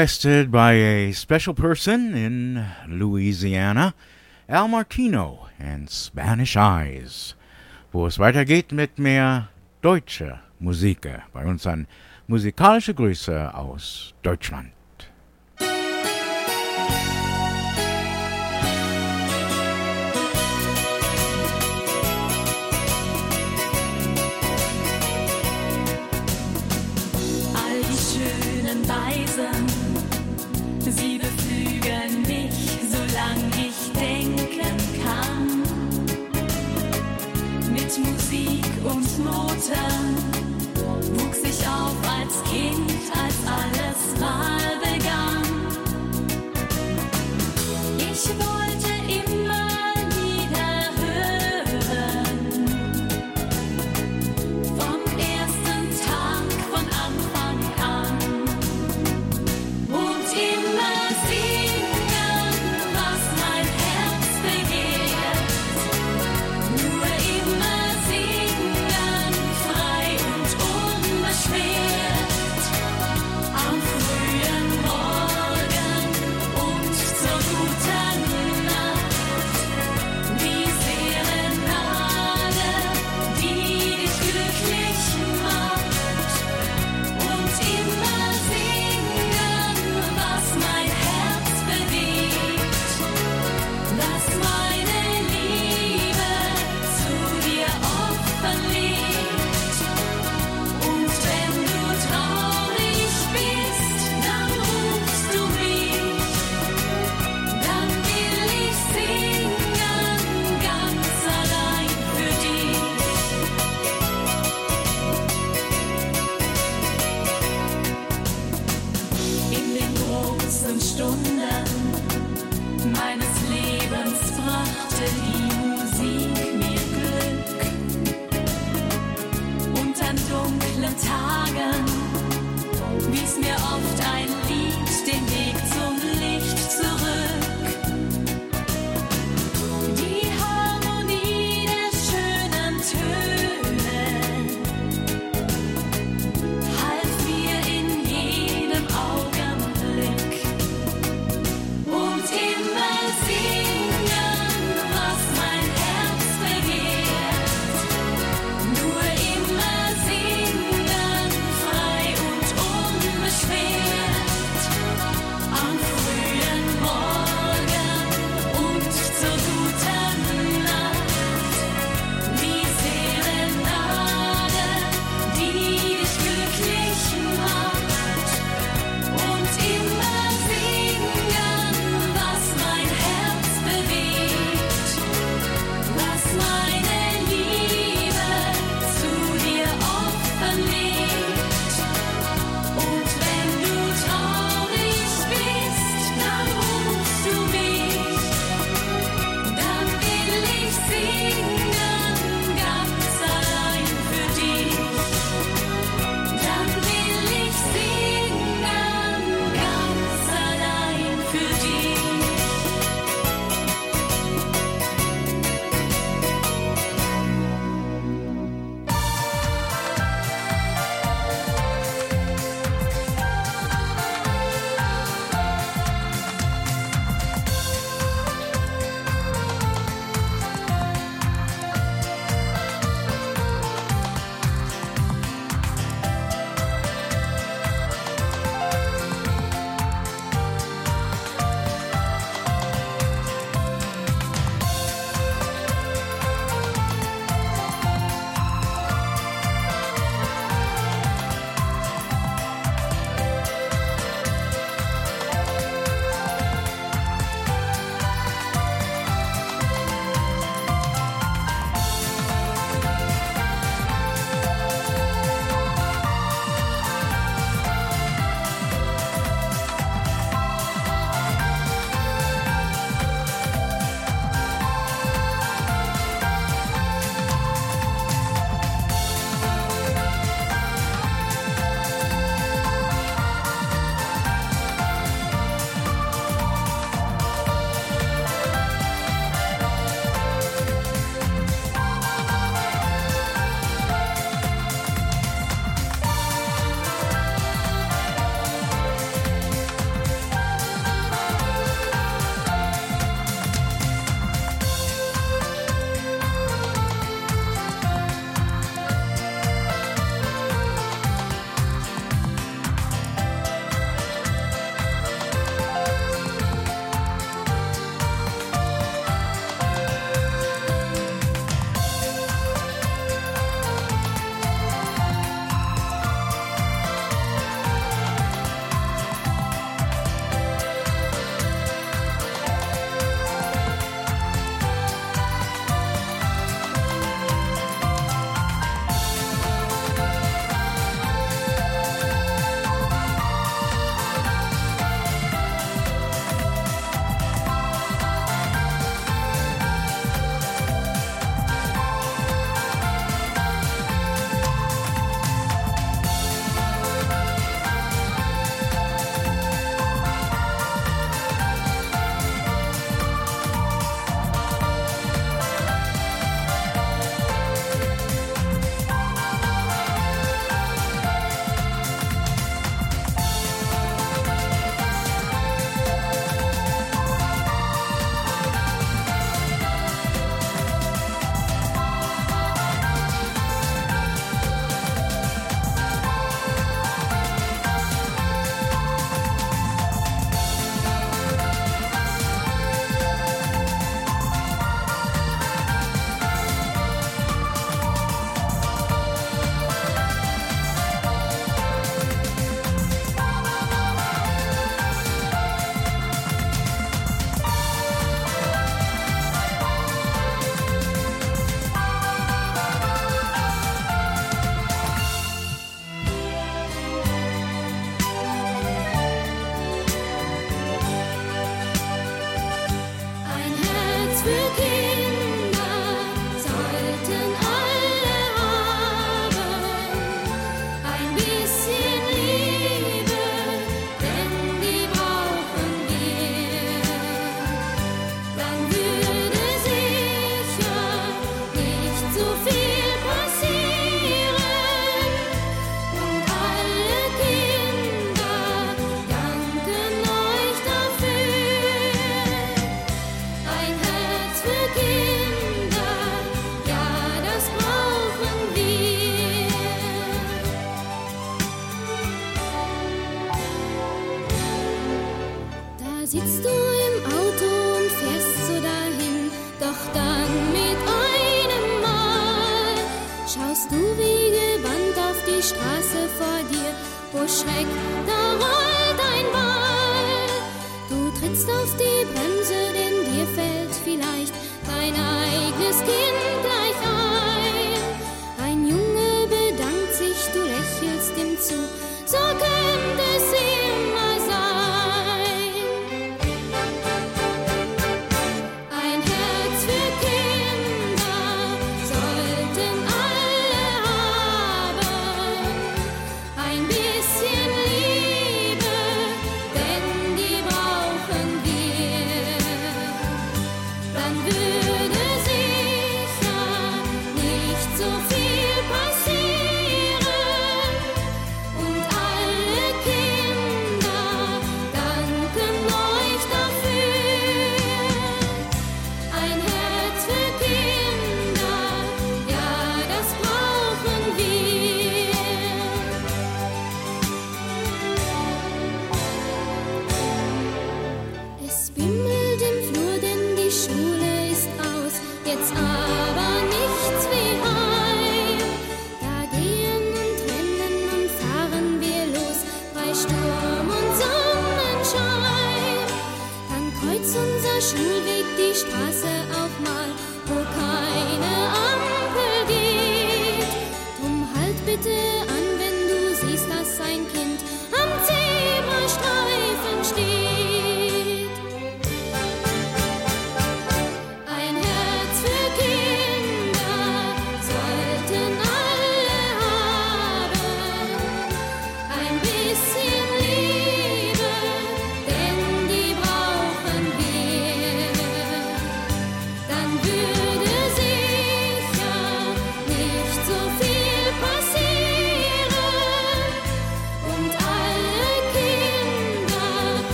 [SPEAKER 1] requested by a special person in Louisiana, Al Martino and Spanish Eyes, wo weiter geht mit mehr deutscher Musik bei unseren musikalische Grüße aus Deutschland.
[SPEAKER 11] Eltern, wuchs ich auf als Kind.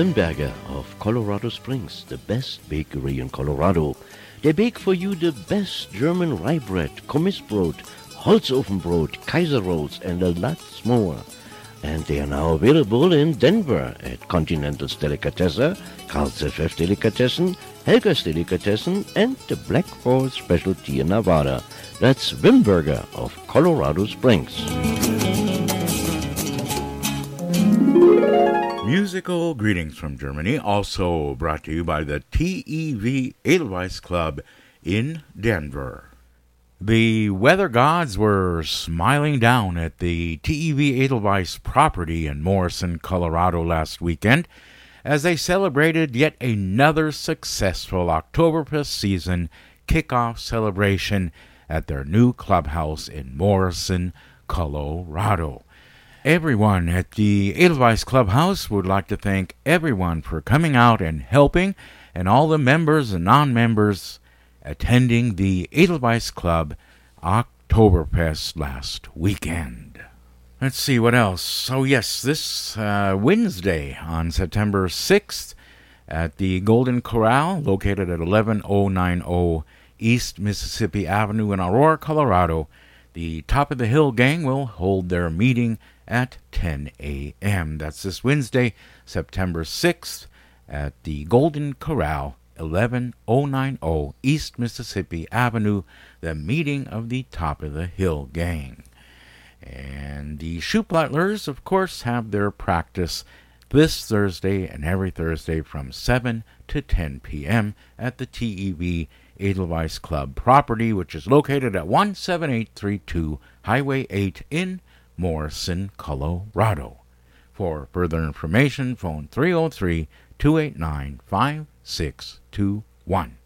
[SPEAKER 21] Wir.
[SPEAKER 2] Wimberger of Colorado Springs, the best bakery in Colorado. They bake for you the best German rye bread, Kommissbrot, Holzofenbrot, Kaiser rolls, and a lot more. And they are now available in Denver at Continental's Delicatessen, Carl's FF Delicatessen, Helga's Delicatessen, and the Black Forest Specialty in Nevada. That's Wimberger of Colorado Springs.
[SPEAKER 1] Musical greetings from Germany, also brought to you by the TEV Edelweiss Club in Denver. The weather gods were smiling down at the TEV Edelweiss property in Morrison, Colorado last weekend as they celebrated yet another successful Oktoberfest season kickoff celebration at their new clubhouse in Morrison, Colorado. Everyone at the Edelweiss Clubhouse would like to thank everyone for coming out and helping, and all the members and non members attending the Edelweiss Club Oktoberfest last weekend. Let's see what else. Oh, yes, this uh, Wednesday on September 6th at the Golden Corral, located at 11090 East Mississippi Avenue in Aurora, Colorado, the Top of the Hill Gang will hold their meeting at 10 a.m. That's this Wednesday, September 6th, at the Golden Corral, 11090 East Mississippi Avenue, the meeting of the Top of the Hill Gang. And the Shoeplatlers, of course, have their practice this Thursday and every Thursday from 7 to 10 p.m. at the TEV Edelweiss Club property, which is located at 17832 Highway 8 in Morrison, Colorado. For further information, phone 303 289 5621.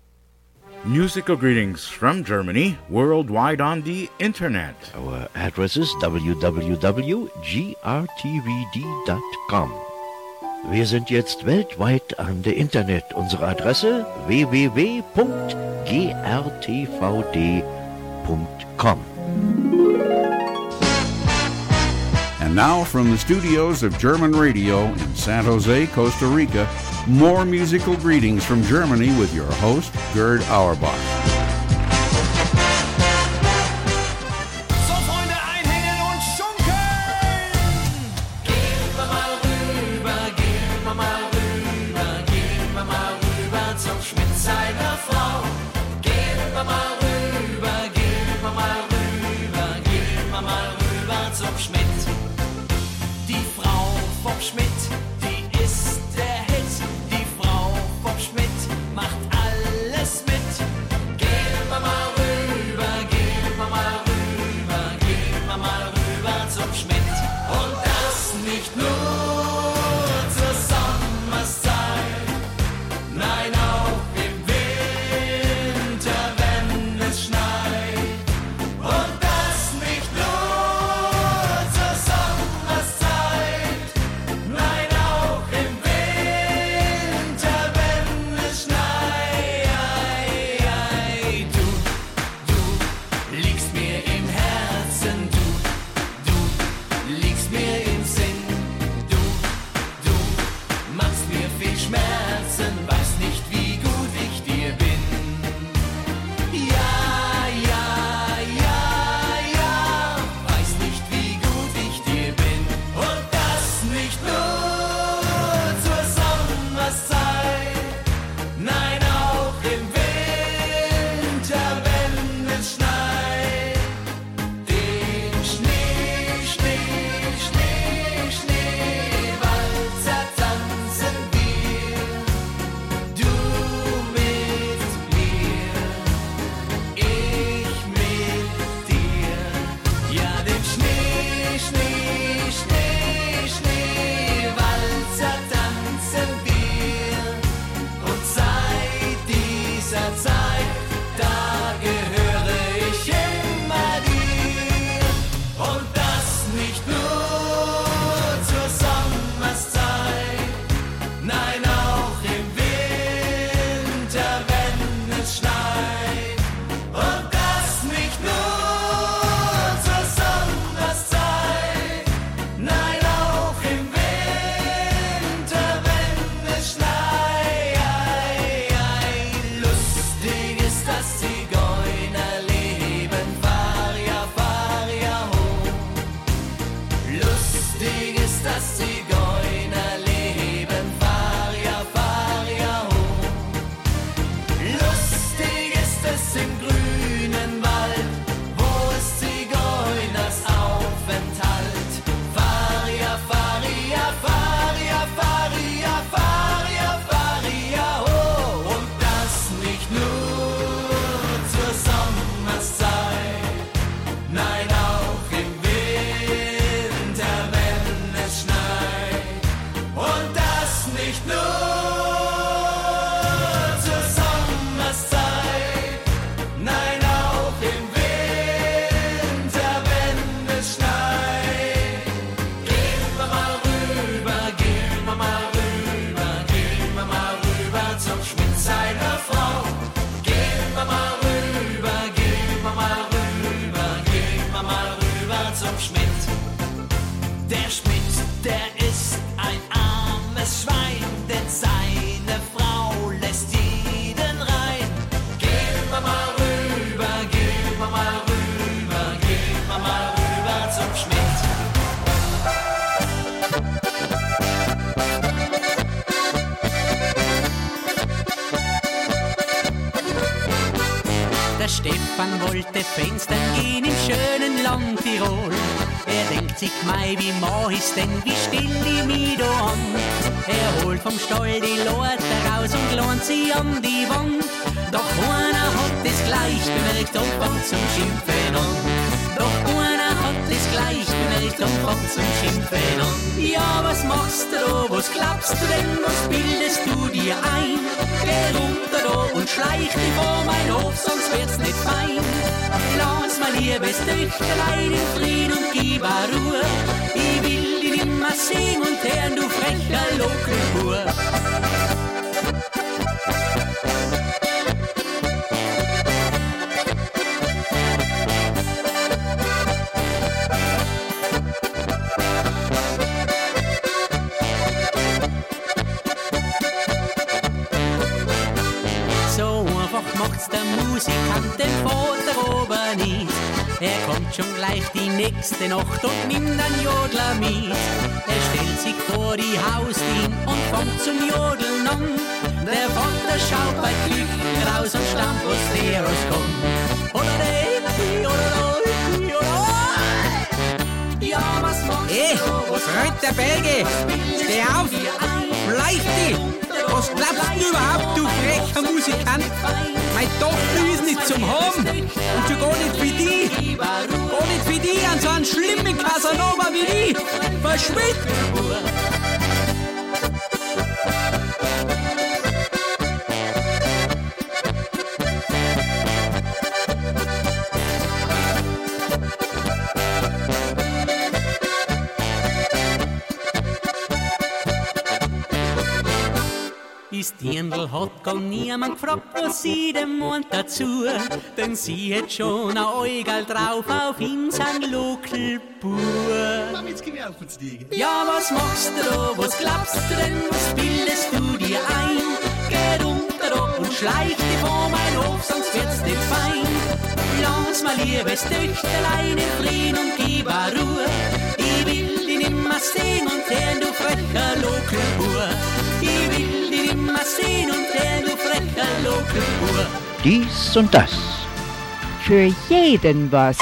[SPEAKER 1] Musical greetings from Germany, worldwide on the internet.
[SPEAKER 2] Our address is www.grtvd.com. Wir sind jetzt weltweit an der Internet. Unsere Adresse www.grtvd.com.
[SPEAKER 8] Now, from the studios of German Radio in San Jose, Costa Rica, more musical greetings from Germany with your host, Gerd Auerbach.
[SPEAKER 9] 20 Mai, wie
[SPEAKER 22] mach ich's denn, wie still ich mich da an? Er holt vom Stall die Leute raus und lohnt sie an die Wand. Doch einer hat es gleich bemerkt und fängt zum Schimpfen an. Doch einer ist gleich, bin Eltern kommt zum Schimpfen an. Ja, was machst du da, was glaubst du denn, was bildest du dir ein? Geh runter da und schleich dich vor mein Hof, sonst wird's nicht fein. Lass mein liebes Töchterlein in Frieden und gib a Ruhe. Ich will dich immer sehen und hören, du frecher
[SPEAKER 15] Lokenbur. Er kommt schon gleich die nächste Nacht und nimmt ein Jodler mit. Er stellt sich vor die Hausdien und fängt zum Jodeln an. Der Vater schaut bei Küchen raus und stammt, wo Steros kommt. Oder der, oder der, Ja, was machst
[SPEAKER 23] Hey, Freund der Belge, steh auf, leuchte! Was glaubst du überhaupt, du frecher Musikant? Meine Tochter ist nicht zum Haben und schon gar nicht für die. Gar nicht für die an so einen schlimmen Casanova wie die. Verschwind!
[SPEAKER 15] Dirndl hat gar niemand gefragt, was sie dem Mond dazu. Denn sie hat schon ein Äugal drauf auf ihn sein Lokalbur.
[SPEAKER 24] Mama, jetzt ich auf uns liegen.
[SPEAKER 15] Ja, was machst du da? Was glaubst du denn? Was bildest du dir ein? Geh runter und schleich dich vor mein Hof, sonst wird's dir fein. Lass mal liebes Töchterlein in Frieden und gib a Ruhe. Ich will dich nimmer sehen und hören, du frecher Lokalbur. Ich will dich nimmer sehen und hören, du frecher Lokalbur.
[SPEAKER 2] Dies und das.
[SPEAKER 25] Für jeden was.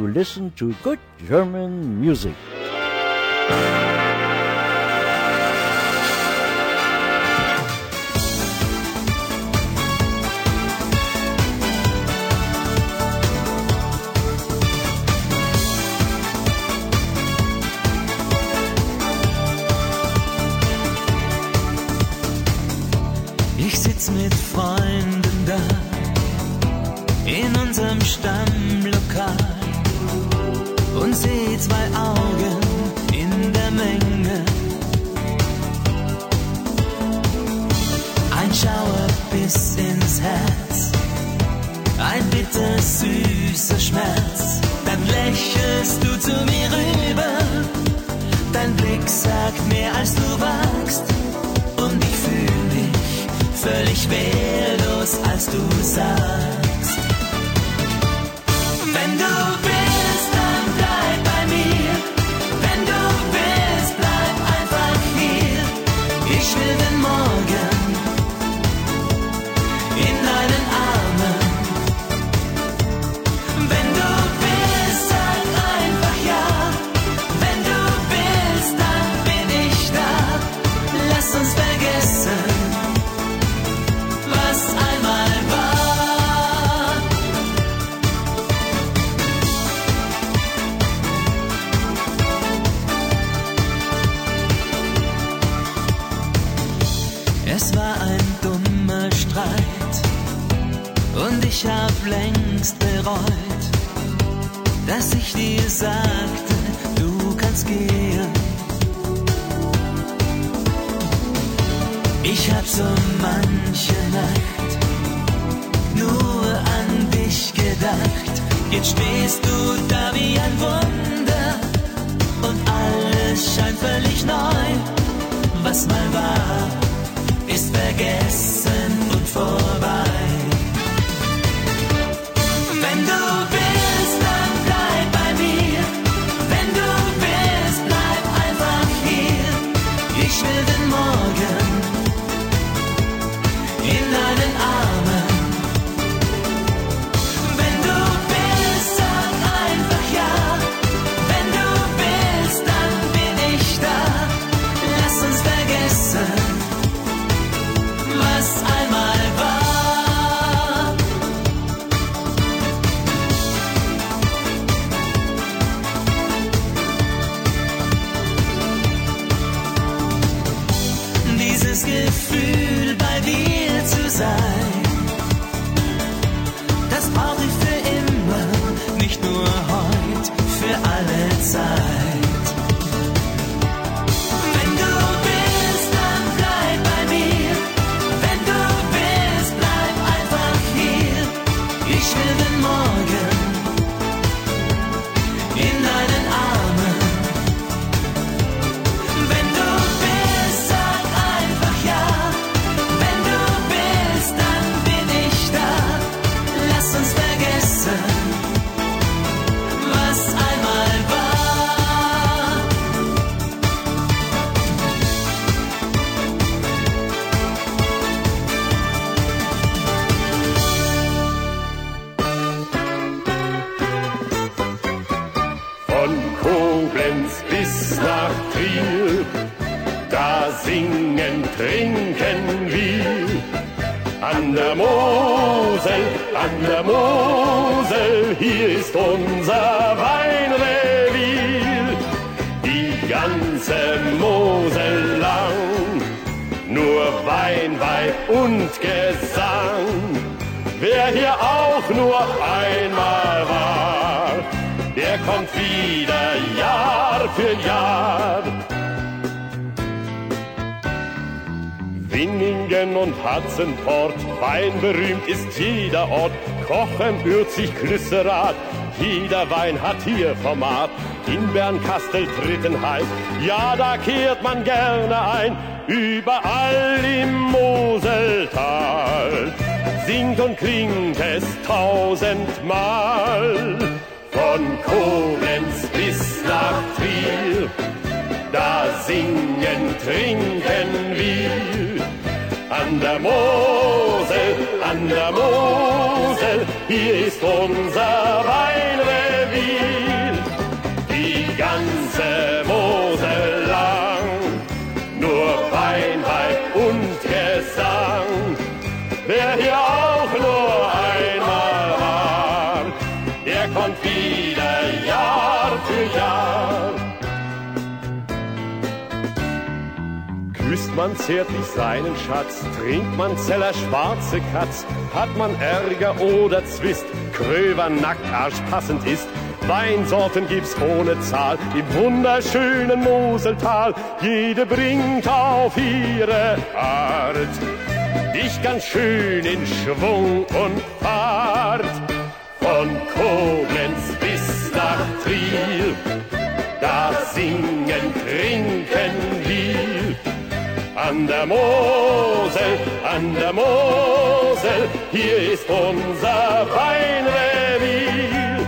[SPEAKER 26] to listen to good German music. Ich
[SPEAKER 11] sitz mit Freunden da in unserem Stammlokal und
[SPEAKER 8] seh zwei Augen in der Menge. Ein Schauer bis ins Herz, ein bitter süßer Schmerz. Dann lächelst du zu mir rüber, dein Blick sagt mehr als du wagst. Und ich fühl mich völlig wehrlos, als du sagst. schwarzen Port. Weinberühmt ist
[SPEAKER 27] jeder Ort, kochen rührt sich Klüsserath. Jeder Wein hat hier Format, in Bernkastel Trittenheim. Ja, da kehrt man gerne ein, überall im Moseltal. Singt und klingt es tausendmal. Von Koblenz bis nach Trier, da singen, trinken wir an der Mosel, an der Mosel, hier ist unser Weinrevier. Die ganze Mosel lang, nur Weinheit und Gesang. Wer hier auch nur einmal war, der kommt wieder Jahr für Jahr. küsst man zärtlich seinen Schatz, Trinkt man Zeller schwarze Katz, hat man Ärger oder Zwist, Kröver Nackarsch passend ist. Weinsorten gibt's ohne Zahl im wunderschönen Moseltal. Jede bringt auf ihre Art dich ganz schön in Schwung und An der Mosel, an der Mosel, hier ist unser Weinrevier.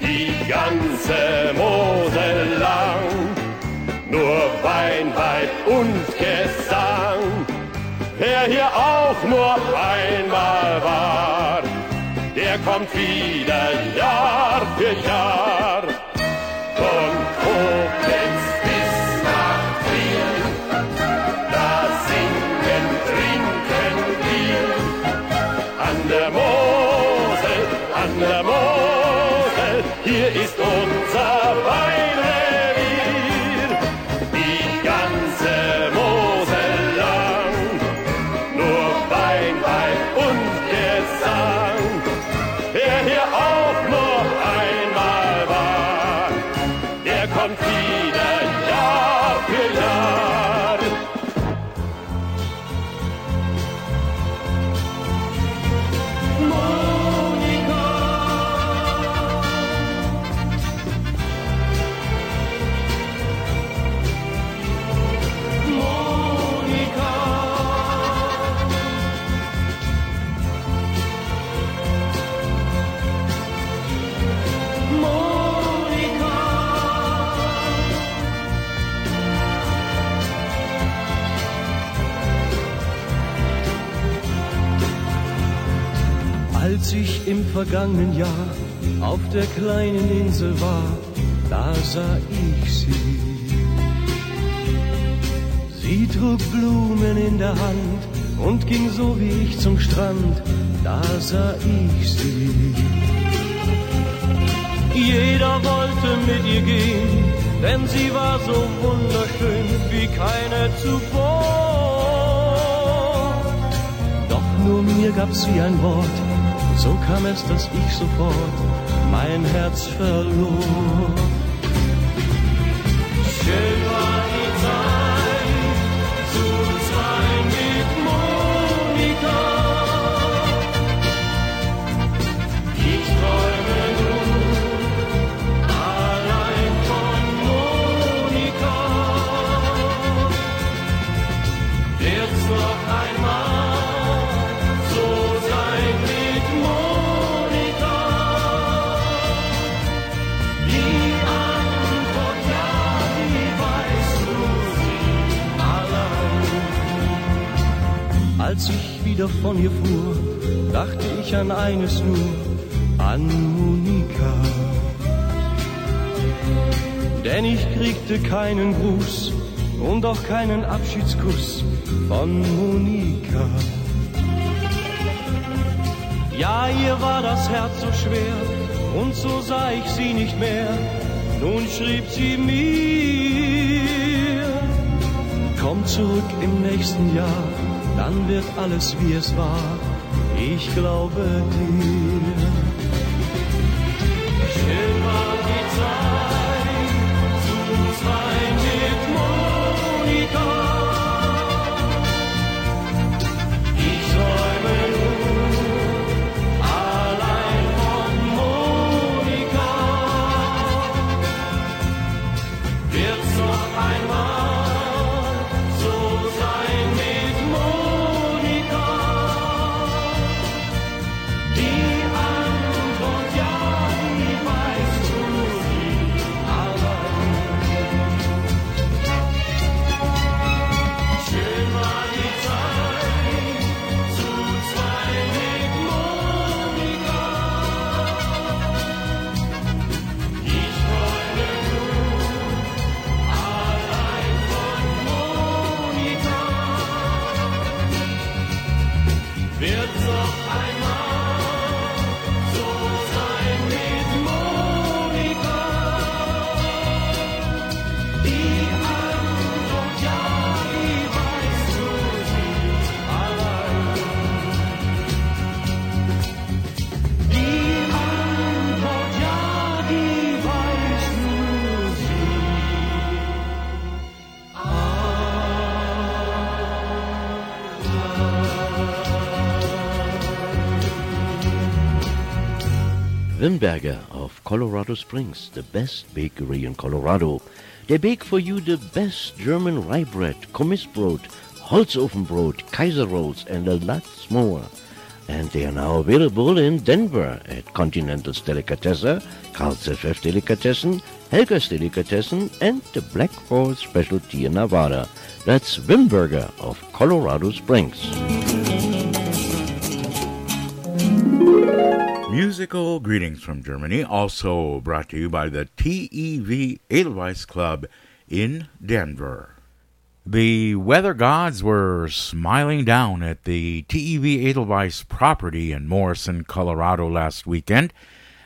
[SPEAKER 27] Die ganze Mosel lang, nur Wein, Weib und Gesang. Wer hier auch nur einmal war, der kommt wieder Jahr für Jahr.
[SPEAKER 28] Vergangenen Jahr auf der kleinen Insel war, da sah ich sie. Sie trug Blumen in der Hand und ging so wie ich zum Strand, da sah ich sie. Jeder wollte mit ihr gehen, denn sie war so wunderschön wie keine zuvor. Doch nur mir gab sie ein Wort, so kam es, dass ich sofort mein Herz verlor. Schön war wieder von ihr fuhr, dachte ich an eines nur, an Monika. Denn ich kriegte keinen Gruß und auch keinen Abschiedskuss von Monika. Ja, ihr war das Herz so schwer und so sah ich sie nicht mehr. Nun schrieb sie mir, komm zurück im nächsten Jahr, dann wird alles wie es war. Ich glaube dir.
[SPEAKER 2] Wimberger of Colorado Springs, the best bakery in Colorado. They bake for you the best German rye bread, Kommissbrot, Holzofenbrot, Kaiser rolls, and a lot more. And they are now available in Denver at Continental's Delicatessen, Carl's FF Delicatessen, Helga's Delicatessen, and the Black Horse Specialty in Nevada. That's Wimberger of Colorado Springs.
[SPEAKER 1] Musical greetings from Germany, also brought to you by the TEV Edelweiss Club in Denver. The weather gods were smiling down at the TEV Edelweiss property in Morrison, Colorado last weekend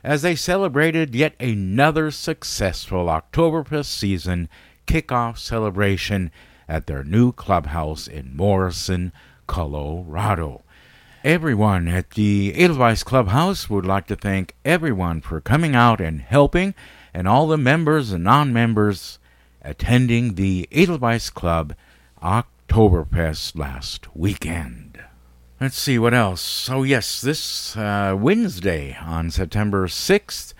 [SPEAKER 1] as they celebrated yet another successful Oktoberfest season kickoff celebration at their new clubhouse in Morrison, Colorado. Everyone at the Edelweiss Clubhouse would like to thank everyone for coming out and helping, and all the members and non members attending the Edelweiss Club Oktoberfest last weekend. Let's see what else. Oh, yes, this uh, Wednesday on September 6th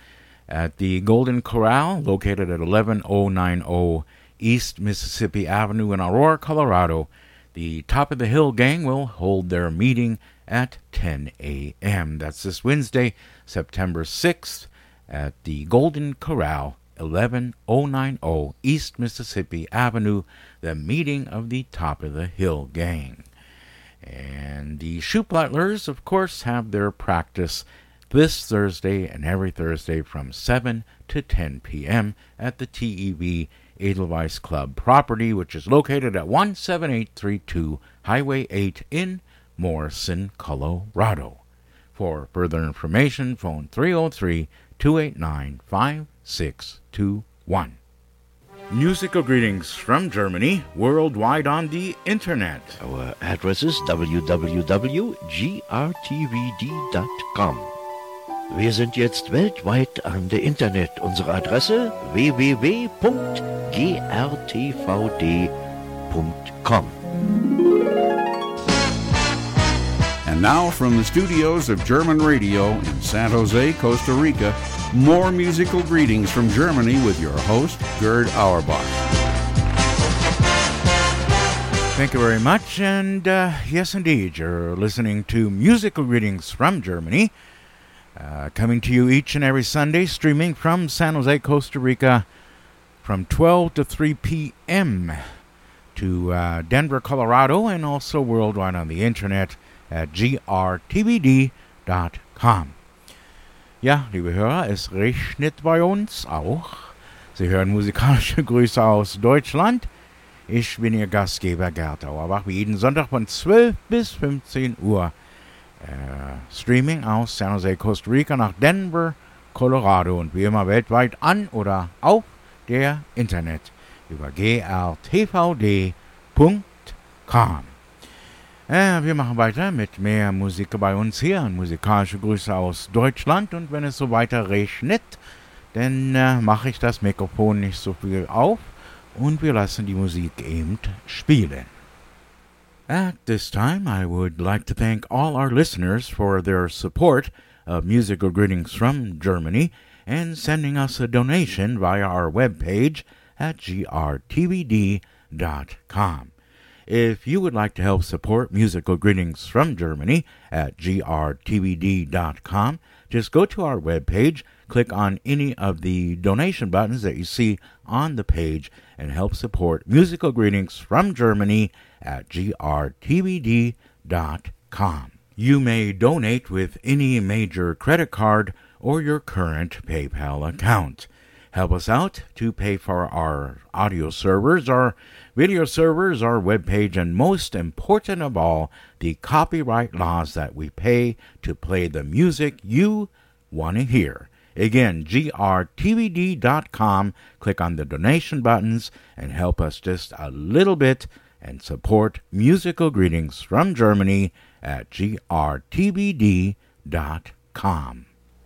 [SPEAKER 1] at the Golden Corral, located at 11090 East Mississippi Avenue in Aurora, Colorado, the Top of the Hill Gang will hold their meeting at 10 a.m. That's this Wednesday, September 6th, at the Golden Corral, 11090 East Mississippi Avenue, the meeting of the Top of the Hill Gang. And the Schuplatlers, of course, have their practice this Thursday and every Thursday from 7 to 10 p.m. at the TEV Edelweiss Club property, which is located at 17832 Highway 8 in Morrison, Colorado. For further information, phone 303 289 5621. Musical greetings from Germany, worldwide on the internet.
[SPEAKER 2] Our address is www.grtvd.com. Wir sind jetzt weltweit an der Internet. Unsere Adresse www.grtvd.com.
[SPEAKER 18] Now from the studios of German Radio in San Jose, Costa Rica, more musical greetings from Germany with your host, Gerd Auerbach.
[SPEAKER 1] Thank you very much. And uh, yes, indeed, you're listening to Musical Greetings from Germany, uh, coming to you each and every Sunday, streaming from San Jose, Costa Rica, from 12 to 3 p.m. to uh, Denver, Colorado, and also worldwide on the internet at grtvd.com. Ja, liebe Hörer, es regnet bei uns auch. Sie hören musikalische Grüße aus Deutschland. Ich bin Ihr Gastgeber Gerd Auerbach, wie jeden Sonntag von 12 bis 15 Uhr. Äh, Streaming aus San Jose, Costa Rica nach Denver, Colorado und wie immer weltweit an oder auf der Internet über grtvd.com. Äh, wir machen weiter mit mehr Musik bei uns hier. Musikalische Grüße aus Deutschland. Und wenn es so weiter regnet, dann äh, mache ich das Mikrofon nicht so viel auf und wir lassen die Musik eben spielen. At this time, I would like to thank all our listeners for their support of Musical Greetings from Germany and sending us a donation via our webpage at grtvd.com. If you would like to help support Musical Greetings from Germany at grtvd.com, just go to our webpage, click on any of the donation buttons that you see on the page, and help support Musical Greetings from Germany at grtvd.com. You may donate with any major credit card or your current PayPal account. Help us out to pay for our audio servers, our video servers, our webpage, and most important of all, the copyright laws that we pay to play the music you want to hear. Again, grtvd.com. Click on the donation buttons and help us just a little bit and support musical greetings from Germany at grtvd.com.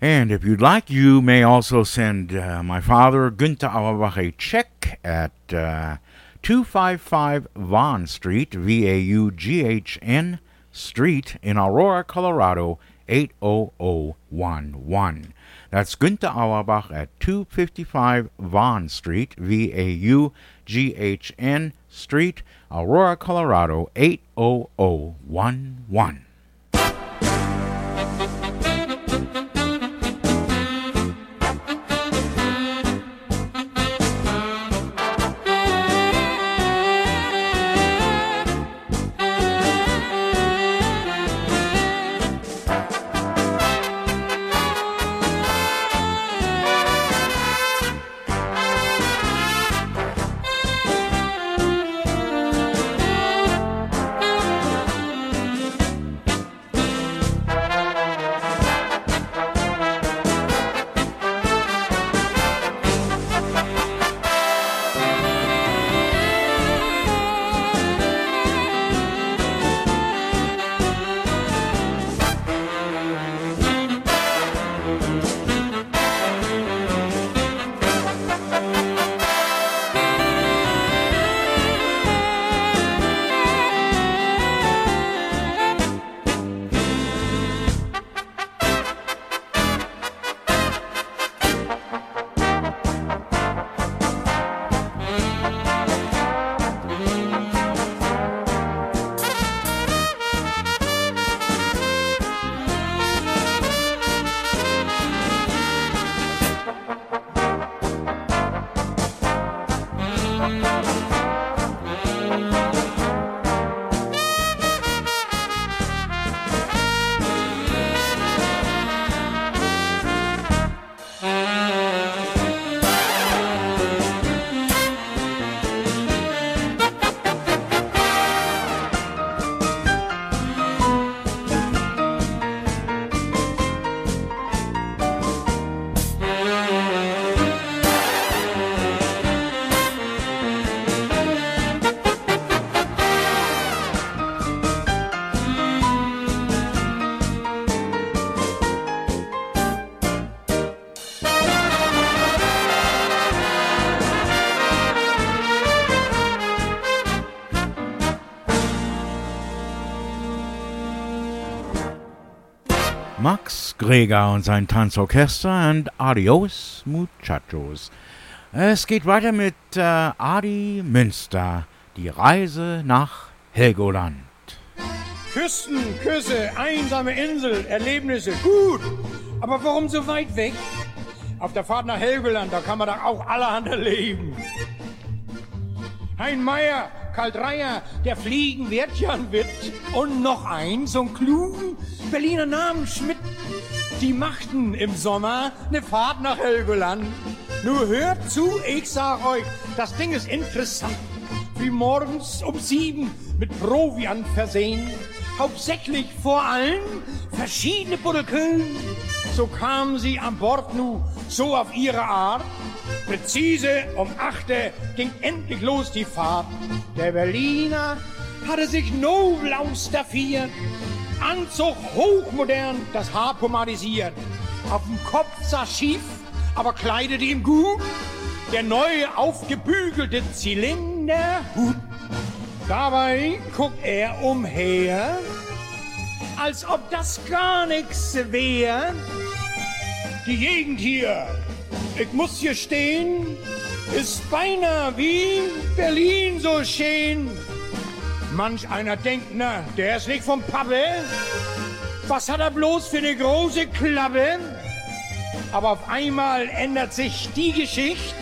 [SPEAKER 1] And if you'd like, you may also send uh, my father, Günther Auerbach, a check at uh, 255 Vaughn Street, V A U G H N Street, in Aurora, Colorado, 80011. That's Günther Auerbach at 255 Vaughn Street, V A U G H N Street, Aurora, Colorado 80011. Greger und sein Tanzorchester und Adios Muchachos. Es geht weiter mit äh, Adi Münster, die Reise nach Helgoland.
[SPEAKER 29] Küsten, Küsse, einsame Insel, Erlebnisse, gut. Aber warum so weit weg? Auf der Fahrt nach Helgoland, da kann man doch auch allerhand erleben. Hein Meier, Karl Dreier, der Fliegen wird ja ein Witt. Und noch ein, so ein klugen Berliner Namen Schmidt. Die machten im Sommer eine Fahrt nach Helgoland. Nur hört zu, ich sag euch, das Ding ist interessant. Wie morgens um sieben mit Proviant versehen. Hauptsächlich vor allem verschiedene Buddelköln. So kamen sie an Bord nu, so auf ihre Art. Präzise um achte ging endlich los die Fahrt. Der Berliner hatte sich nobel ausstaffiert, Anzug hochmodern, das Haar pomadisiert. Auf dem Kopf sah schief, aber kleidete ihm gut. Der neue aufgebügelte Zylinderhut. Dabei guckt er umher, als ob das gar nichts wär. Die Gegend hier, ich muss hier stehen, ist beinahe wie Berlin so schön. Manch einer denkt, na, der ist nicht vom Pappe. Was hat er bloß für eine große Klappe? Aber auf einmal ändert sich die Geschichte.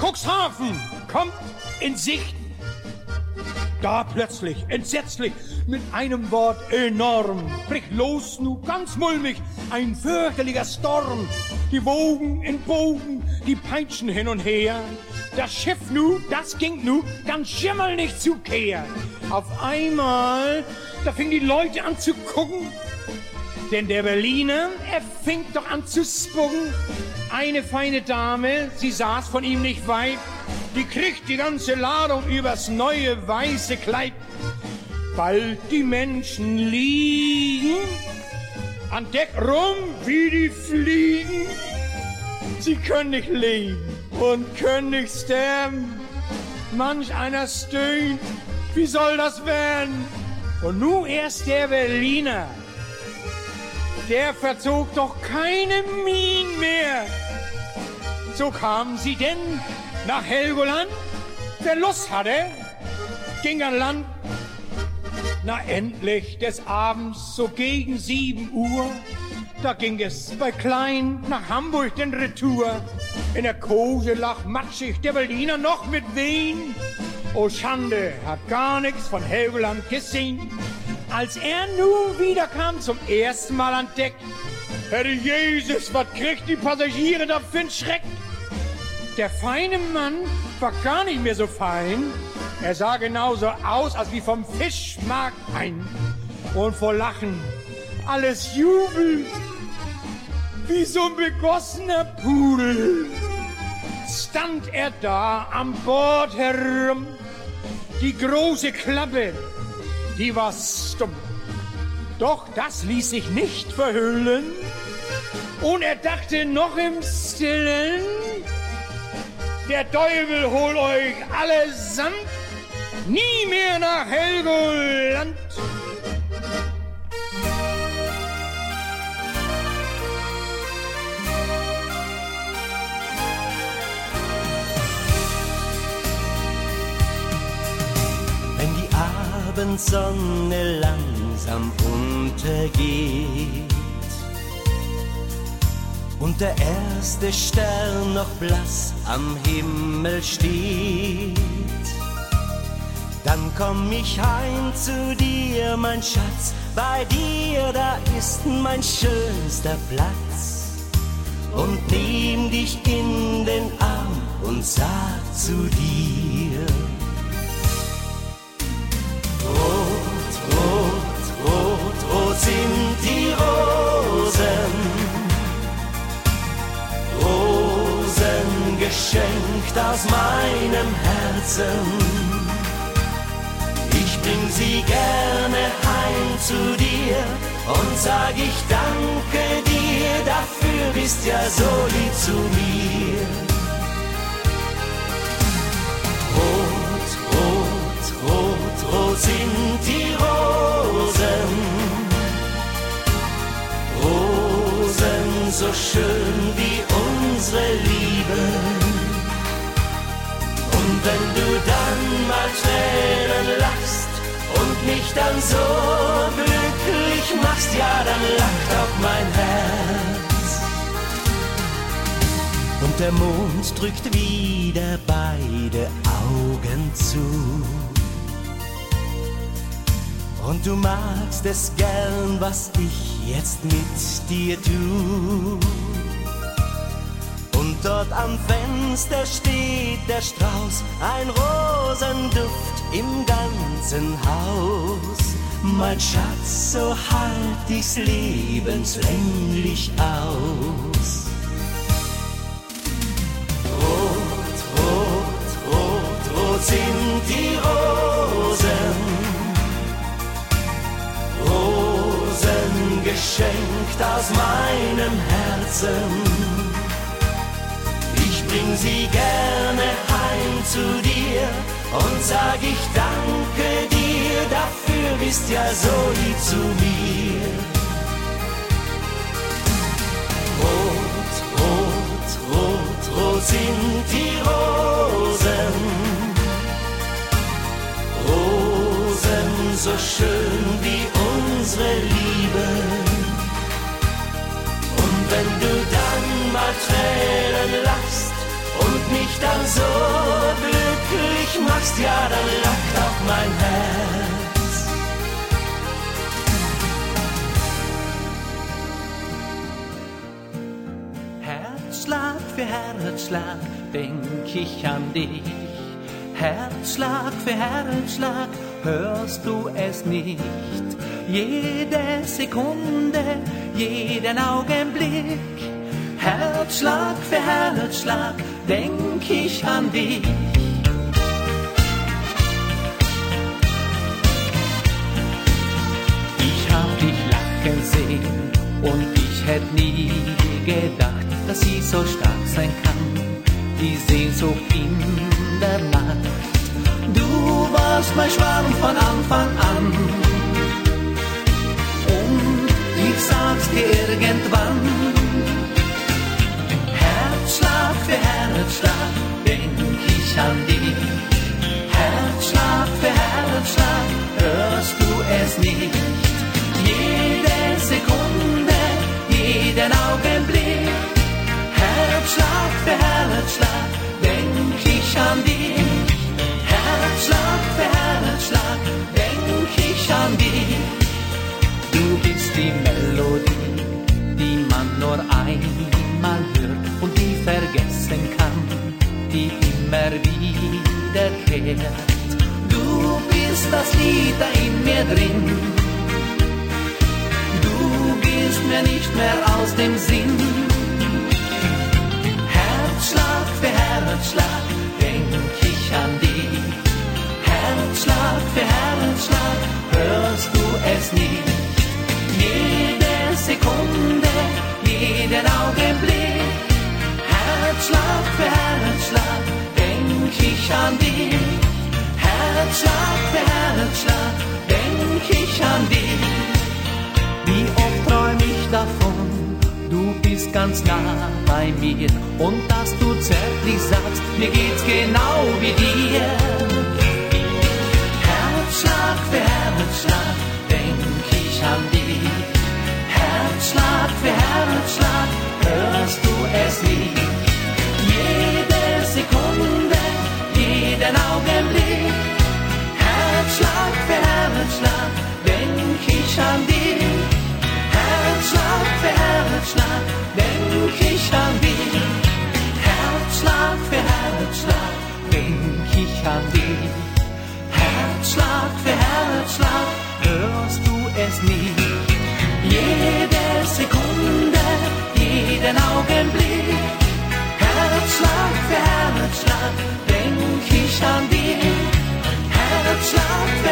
[SPEAKER 29] Cuxhaven kommt in Sicht. Da plötzlich, entsetzlich, mit einem Wort enorm, bricht los, nu ganz mulmig, ein fürchterlicher Storm. Die Wogen in Bogen, die peitschen hin und her. Das Schiff nu, das ging nu, ganz schimmerlich zu kehren. Auf einmal, da fing die Leute an zu gucken, denn der Berliner, er fing doch an zu spucken. Eine feine Dame, sie saß von ihm nicht weit, die kriegt die ganze Ladung übers neue weiße Kleid. Bald die Menschen liegen an Deck rum wie die Fliegen. Sie können nicht leben und können nicht sterben. Manch einer stöhnt, wie soll das werden? Und nun erst der Berliner. der verzog doch keine Mien mehr. So kamen sie denn nach Helgoland. Wer Lust hatte, ging an Land. Na endlich des Abends, so gegen sieben Uhr, da ging es bei Klein nach Hamburg den Retour. In der Kose lag matschig der Berliner noch mit Wehen. Oh Schande, hat gar nichts von Helgoland gesehen. Als er nun wieder kam zum ersten Mal an Deck, Herr Jesus, was kriegt die Passagiere da für einen Schreck? Der feine Mann war gar nicht mehr so fein. Er sah genauso aus, als wie vom Fischmarkt ein. Und vor Lachen alles Jubel, wie so ein begossener Pudel. Stand er da am Bord herum, die große Klappe, die war stumm. Doch das ließ sich nicht verhüllen. Und er dachte noch im Stillen, der Teufel hol euch allesamt nie mehr nach Helgoland.
[SPEAKER 8] Abendsonne langsam untergeht. Und der erste Stern noch blass am Himmel steht, dann komm ich heim zu dir, mein Schatz, bei dir, da ist mein schönster Platz. Und nehm dich in den Arm und sag zu dir, Rot, rot, rot, rot sind die Rosen. Rosen geschenkt aus meinem Herzen. Ich bring sie gerne heim zu dir und sag ich danke dir, dafür bist ja so lieb zu mir. Rot sind die Rosen. Rosen so schön wie unsere Liebe. Und wenn du dann mal Tränen lachst und mich dann so glücklich machst, ja, dann lacht auch mein Herz. Und der Mond drückt wieder beide Augen zu. Und du magst es gern, was ich jetzt mit dir tu. Und dort am Fenster steht der Strauß, ein Rosenduft im ganzen Haus. Mein Schatz, so halt ich's lebenslänglich aus. Rot, rot, rot, rot sind die Rosen. Geschenkt aus meinem Herzen. Ich bring sie gerne heim zu dir und sag ich danke dir, dafür bist ja so lieb zu mir. Rot, rot, rot, rot sind die Rosen. Rosen so schön wie unsere Liebe. Wenn du dann mal Tränen lachst und mich dann so glücklich machst, ja, dann lacht auch mein Herz.
[SPEAKER 15] Herzschlag für Herzschlag denk ich an dich. Herzschlag für Herzschlag hörst du es nicht. Jede Sekunde, jeden Augenblick. Herzschlag für Herzschlag denk ich an dich. Ich hab dich lachen sehen und ich hätte nie gedacht, dass sie so stark sein kann, die Sehnsucht in der Nacht. Du warst mein Schwarm von Anfang an und ich sag's dir irgendwann. Herzschlag für Herzschlag denk ich an dich. Herzschlag für Herzschlag hörst du es nicht. Jede Sekunde, jeden Augenblick. Herzschlag für Herzschlag denk ich an dich. Die Melodie, die man nur einmal hört und die vergessen kann, die immer wiederkehrt. Du bist das Lied da in mir drin. Du gehst mir nicht mehr aus dem Sinn. Herzschlag für Herzschlag denk ich an dich. Herzschlag für Herzschlag hörst du es nicht. Jede Sekunde, jeden Augenblick. Herzschlag für Herzschlag denk ich an dich. Herzschlag für Herzschlag denk ich an dich. Wie oft träum ich davon, du bist ganz nah bei mir und dass du zärtlich sagst, mir geht's genau wie dir. Herzschlag für Herzschlag denk an dich. Herzschlag für Herzschlag hörst du es nicht. Jede Sekunde, jeden Augenblick. Herzschlag für Herzschlag denk ich an dich. Herzschlag für Herzschlag denk ich an dich. Herzschlag für Herzschlag denk ich an dich. Herzschlag für Herzschlag nicht. Jede Sekunde, jeden Augenblick. Herzschlag für Herzschlag denk ich an dich. Herzschlag für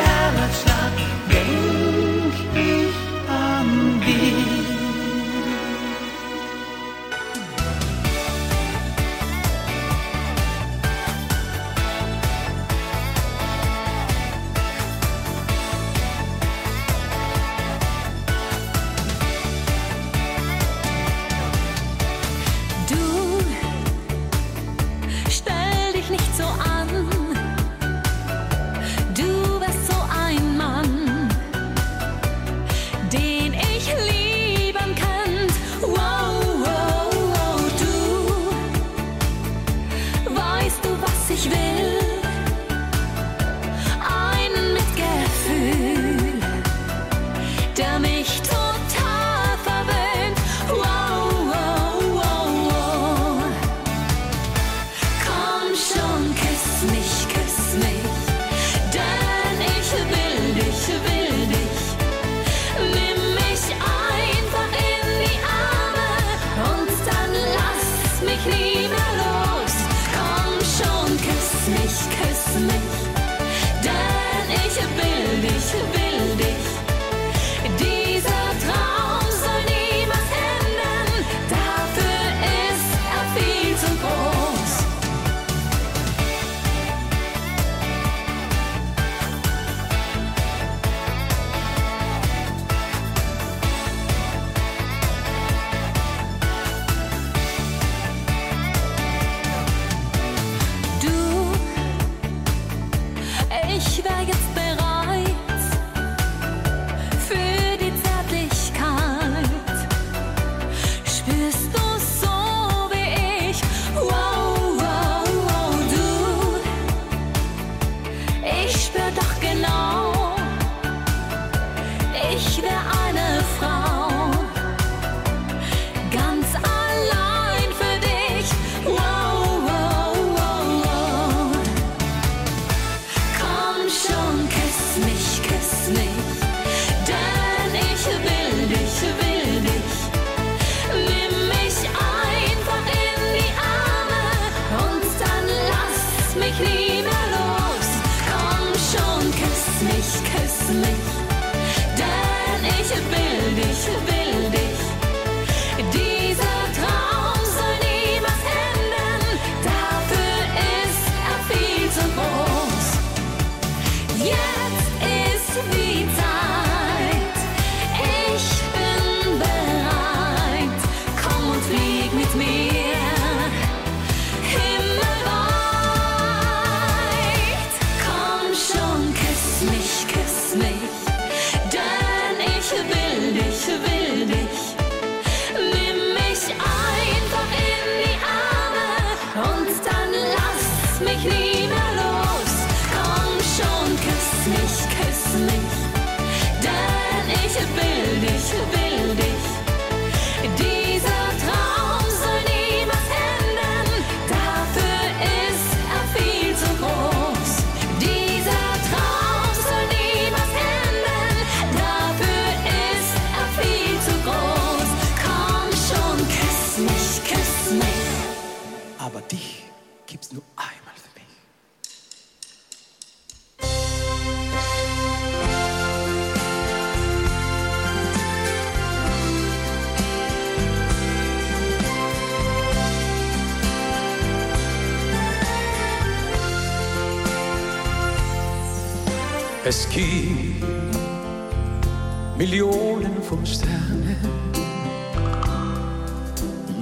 [SPEAKER 9] Millionen van sterren.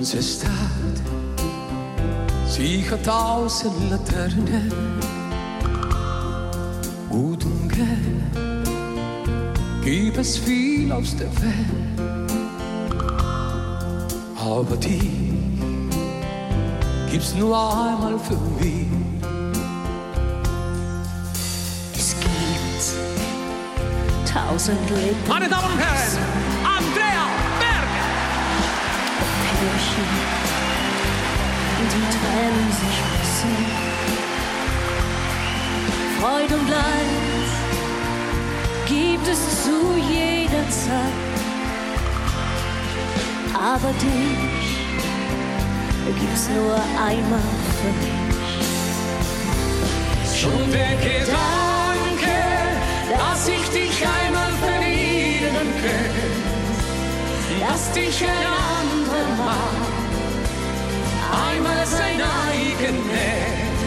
[SPEAKER 9] Ze staat, zie tausend als een laterne. Guten Geld, gibt es viel aus der Welt. Aber die gibt's nur einmal für mich. Meine Damen und Herren, Andrea Berger!
[SPEAKER 30] Pärchen, die Tränen sich küssen. Freude und Leid gibt es zu jeder Zeit. Aber dich gibt's nur einmal für mich.
[SPEAKER 9] Schon der Gedanke, dass ich dich einmal verlieren könnte, dass dich ein anderer Mann einmal sein eigen nennt.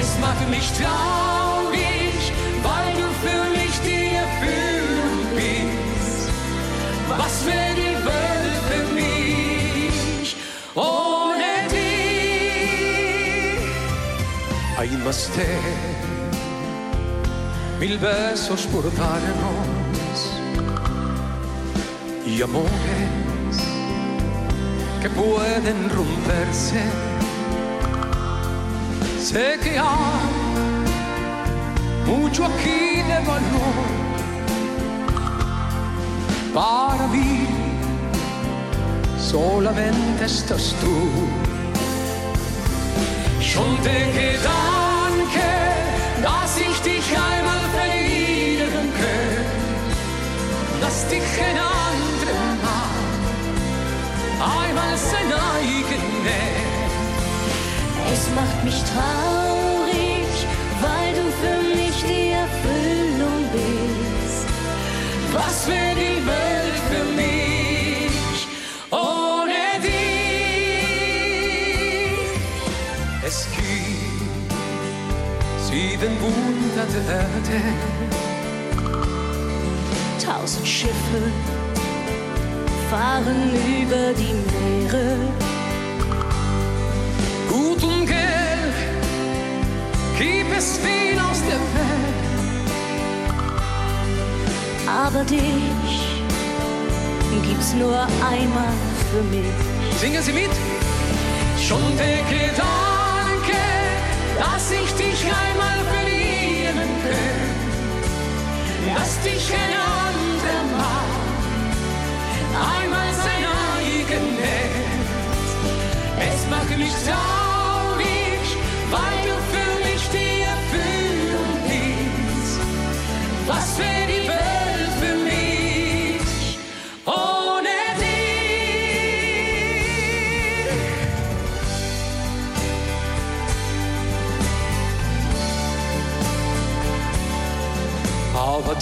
[SPEAKER 9] Es macht mich traurig, weil du für mich die Erfüllung bist. Was wäre die Welt für mich ohne dich? Hay más de mil besos por darnos y amores que pueden romperse. Sé que hay mucho aquí de valor para mí. Solamente estás tú. Schon der Gedanke, dass ich dich einmal dass dich ein anderer Mann einmal sein eigen nennt.
[SPEAKER 30] Es macht mich traurig, weil du für mich die Erfüllung bist.
[SPEAKER 9] Was wäre die Welt für mich ohne dich? Es gibt sieben Wunder der Erde.
[SPEAKER 30] Tausend Schiffe fahren über die Meere.
[SPEAKER 9] Gut und Geld gibt es viel aus der Welt.
[SPEAKER 30] Aber dich gibt's nur einmal für mich.
[SPEAKER 9] Singen Sie mit. Schon der Gedanke, dass ich dich einmal verlieren könnte, dass dich ein anderer Mann einmal sein eigen nennt. Es macht mich traurig,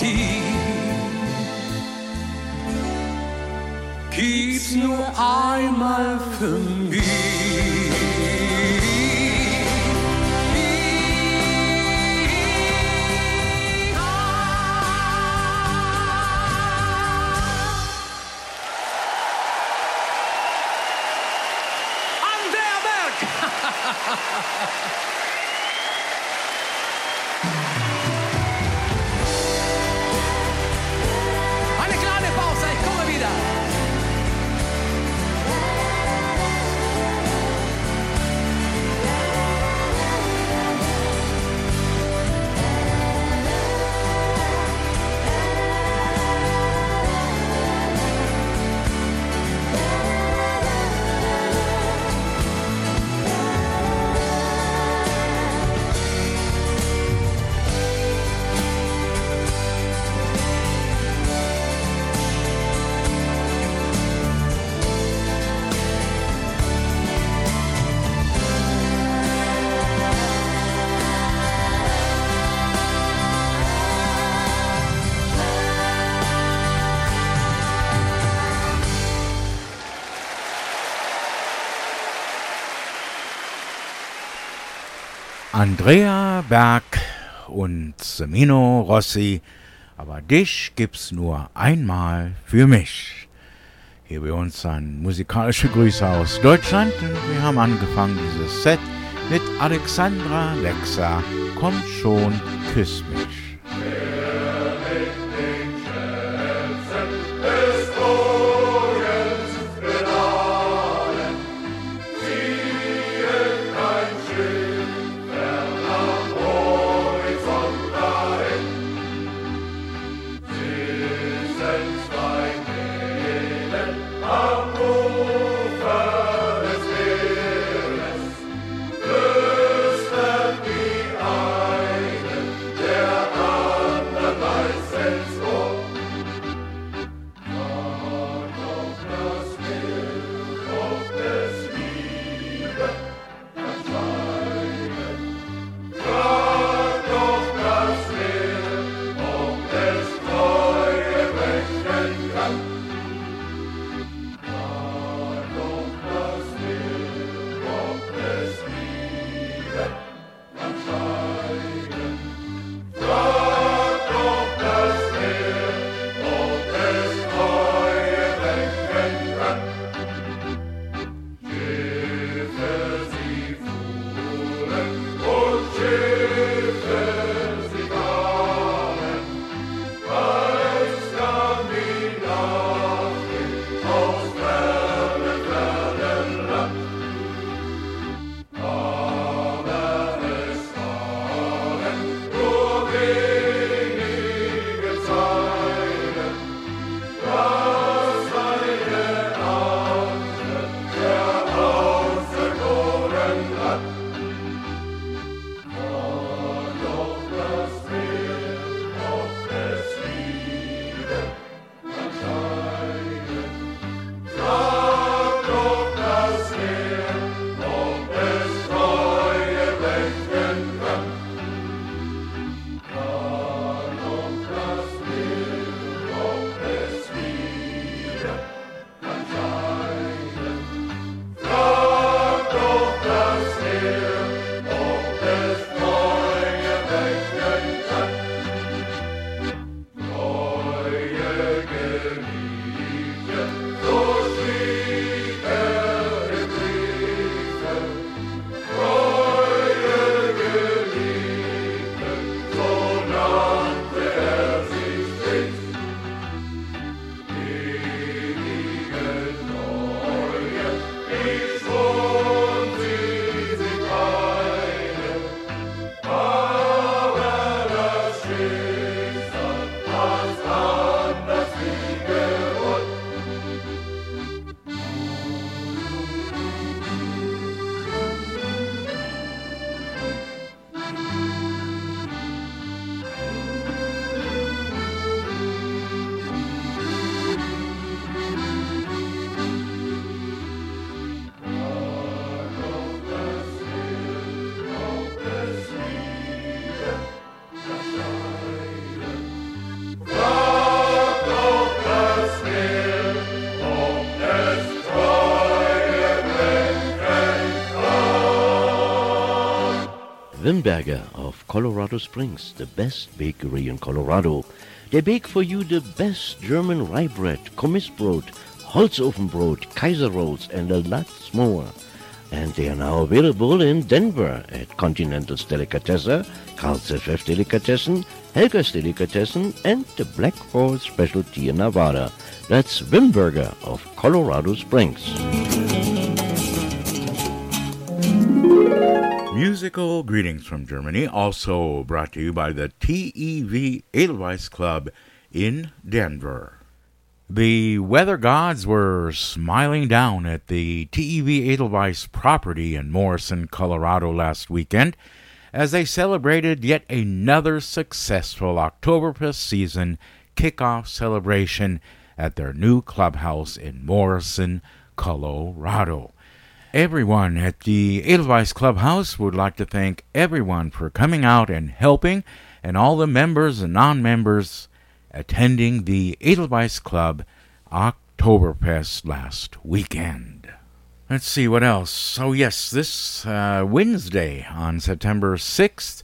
[SPEAKER 9] Die gibt's nur einmal für mich. Andrea Berg
[SPEAKER 1] und Semino Rossi, aber dich gibt's nur einmal für mich. Hier bei uns ein musikalische Grüße aus Deutschland und wir haben angefangen dieses Set mit Alexandra Lexa, Komm schon, küss mich.
[SPEAKER 2] Wimberger of Colorado Springs, the best bakery in Colorado. They bake for you the best German rye bread, Kommissbrot, Holzofenbrot, Kaiser rolls, and a lot more. And they are now available in Denver at Continental's Delicatessen, Carl's FF Delicatessen, Helga's Delicatessen, and the Black Forest Specialty in Nevada. That's Wimberger of Colorado Springs.
[SPEAKER 1] Musical greetings from Germany, also brought to you by the TEV Edelweiss Club in Denver. The weather gods were smiling down at the TEV Edelweiss property in Morrison, Colorado last weekend as they celebrated yet another successful Oktoberfest season kickoff celebration at their new clubhouse in Morrison, Colorado. Everyone at the Edelweiss Clubhouse would like to thank everyone for coming out and helping, and all the members and non members attending the Edelweiss Club Oktoberfest last weekend. Let's see what else. Oh, yes, this uh, Wednesday on September 6th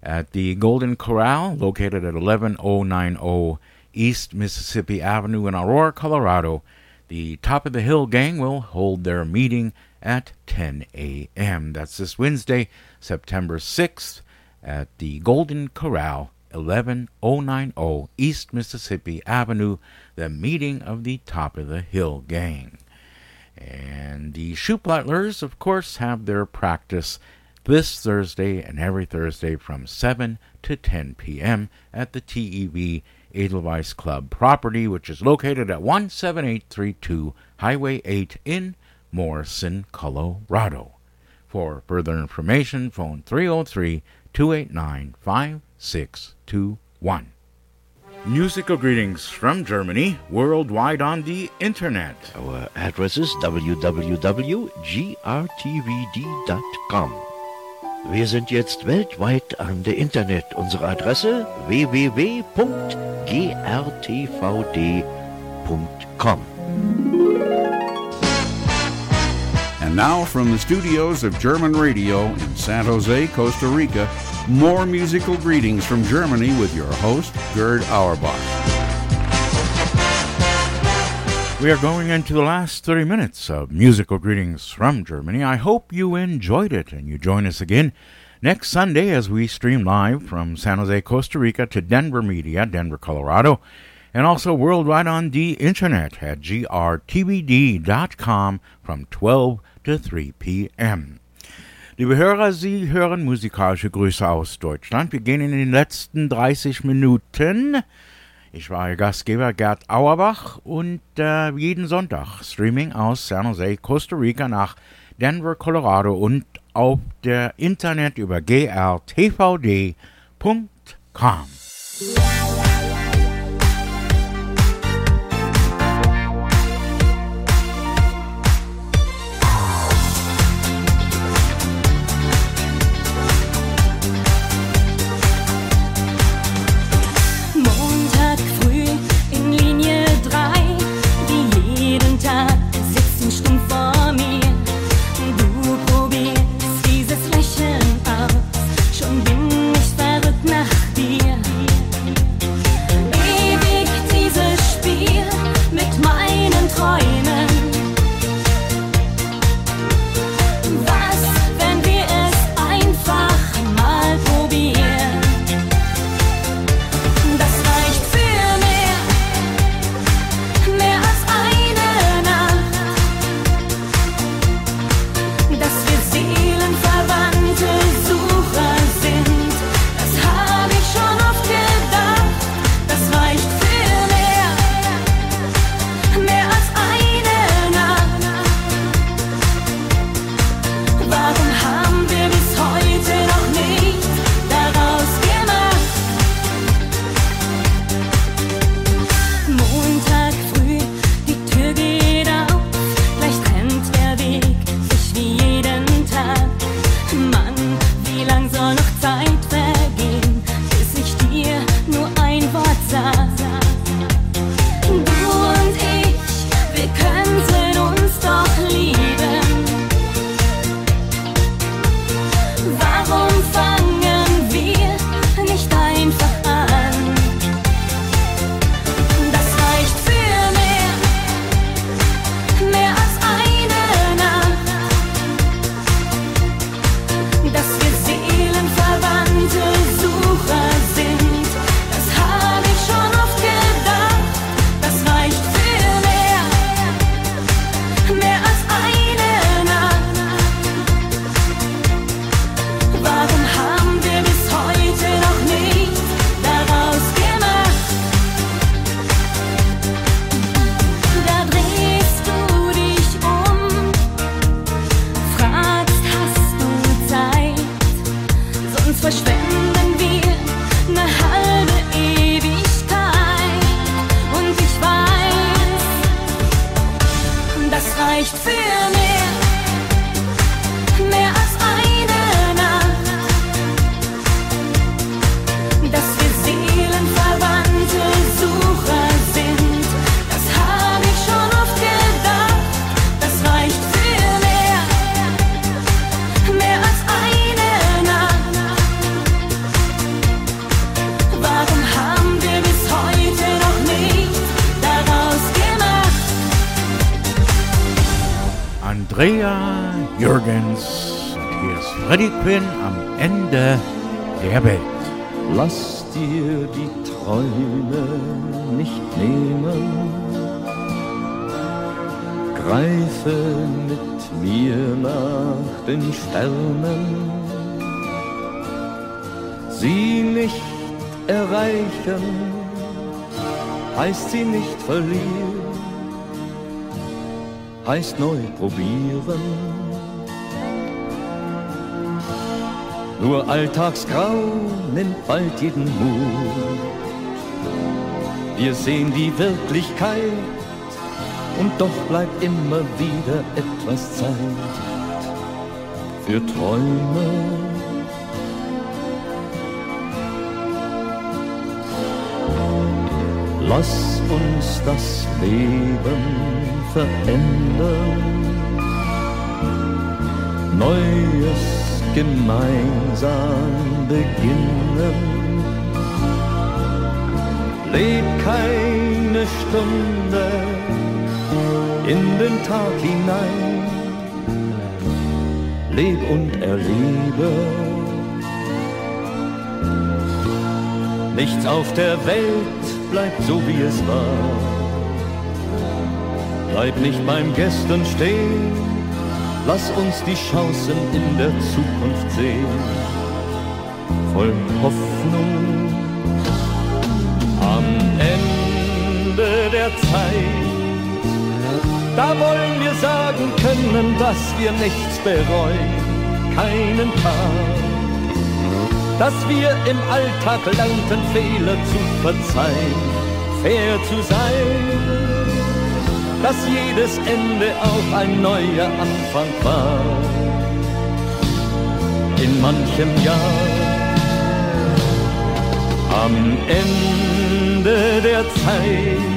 [SPEAKER 1] at the Golden Corral, located at 11090 East Mississippi Avenue in Aurora, Colorado, the Top of the Hill Gang will hold their meeting at 10 a.m. That's this Wednesday, September 6th at the Golden Corral, 11090 East Mississippi Avenue, the meeting of the Top of the Hill Gang. And the Shoeplatlers, of course, have their practice this Thursday and every Thursday from 7 to 10 p.m. at the TEV Edelweiss Club property, which is located at 17832 Highway 8 in Morrison, Colorado. For further information, phone 303 289 5621. Musical greetings from Germany, worldwide on the internet.
[SPEAKER 2] Our address is www.grtvd.com. Wir sind jetzt weltweit an der Internet. Unsere Adresse www.grtvd.com.
[SPEAKER 18] Now from the studios of German Radio in San Jose, Costa Rica, more musical greetings from Germany with your host, Gerd Auerbach.
[SPEAKER 1] We are going into the last 30 minutes of musical greetings from Germany. I hope you enjoyed it and you join us again next Sunday as we stream live from San Jose, Costa Rica to Denver Media, Denver, Colorado, and also worldwide on the internet at grtvd.com from 12 to 3 p.m. Liebe Hörer, Sie hören musikalische Grüße aus Deutschland. Wir gehen in den letzten 30 Minuten. Ich war Ihr Gastgeber Gerd Auerbach und äh, jeden Sonntag Streaming aus San Jose, Costa Rica nach Denver, Colorado und auf der Internet über grtvd.com.
[SPEAKER 5] erreichen, heißt sie nicht verlieren, heißt neu probieren. Nur Alltagsgrau nimmt bald jeden Mut. Wir sehen die Wirklichkeit und doch bleibt immer wieder etwas Zeit für Träume. Lass uns das Leben verändern, Neues gemeinsam beginnen. Leb keine Stunde in den Tag hinein, leb und erlebe. Nichts auf der Welt bleibt so wie es war. Bleib nicht beim Gestern stehen, lass uns die Chancen in der Zukunft sehen. Voll Hoffnung am Ende der Zeit. Da wollen wir sagen können, dass wir nichts bereuen, keinen Tag dass wir im Alltag lernten, Fehler zu verzeihen, fair zu sein, dass jedes Ende auch ein neuer Anfang war. In manchem Jahr, am Ende der Zeit,